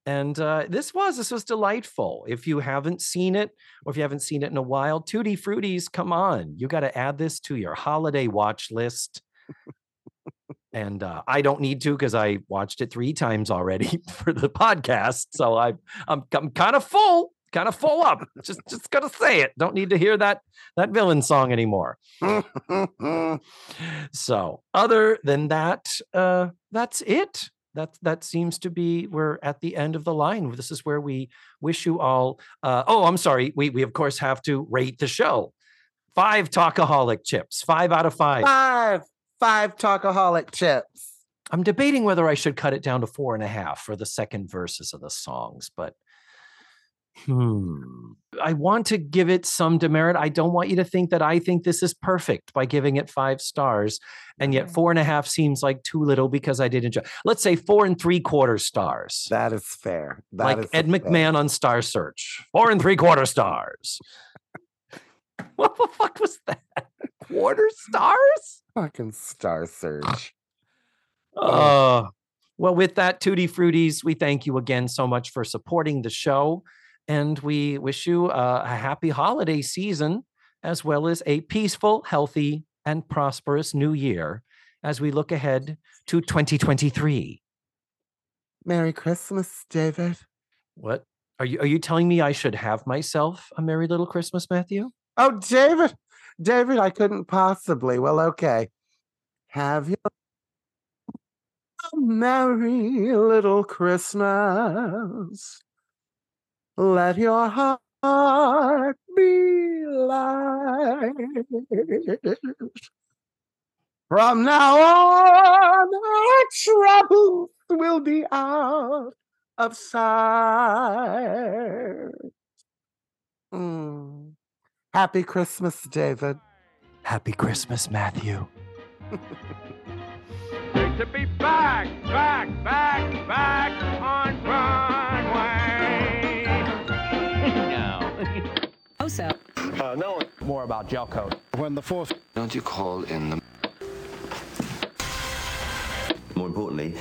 And uh, this was this was delightful. If you haven't seen it, or if you haven't seen it in a while, Tutti Fruities, come on! You got to add this to your holiday watch list. And uh, I don't need to because I watched it three times already for the podcast. So I I'm I'm kind of full, kind of full up. just just gonna say it. Don't need to hear that that villain song anymore. So, other than that, uh, that's it. That that seems to be we're at the end of the line. This is where we wish you all. Uh, oh, I'm sorry. We we of course have to rate the show. Five talkaholic chips. Five out of five. five, five talkaholic chips. I'm debating whether I should cut it down to four and a half for the second verses of the songs, but hmm. I want to give it some demerit. I don't want you to think that I think this is perfect by giving it five stars. And yet four and a half seems like too little because I did enjoy. Let's say four and three quarter stars. That is fair. That like is Ed fair. McMahon on Star Search. Four and three quarter stars. what the fuck was that? Quarter stars? Fucking Star Search. Uh, well, with that, Tutti Fruities, we thank you again so much for supporting the show. And we wish you uh, a happy holiday season, as well as a peaceful, healthy, and prosperous new year as we look ahead to 2023. Merry Christmas, David. What? Are you, are you telling me I should have myself a Merry Little Christmas, Matthew? Oh, David. David, I couldn't possibly. Well, okay. Have you a merry little Christmas? Let your heart be light. From now on, our troubles will be out of sight. Mm. Happy Christmas, David. Happy Christmas, Matthew. Great to be back, back, back, back on Broadway. no. Uh, also, More about gel coat. When the fourth Don't you call in the. More importantly,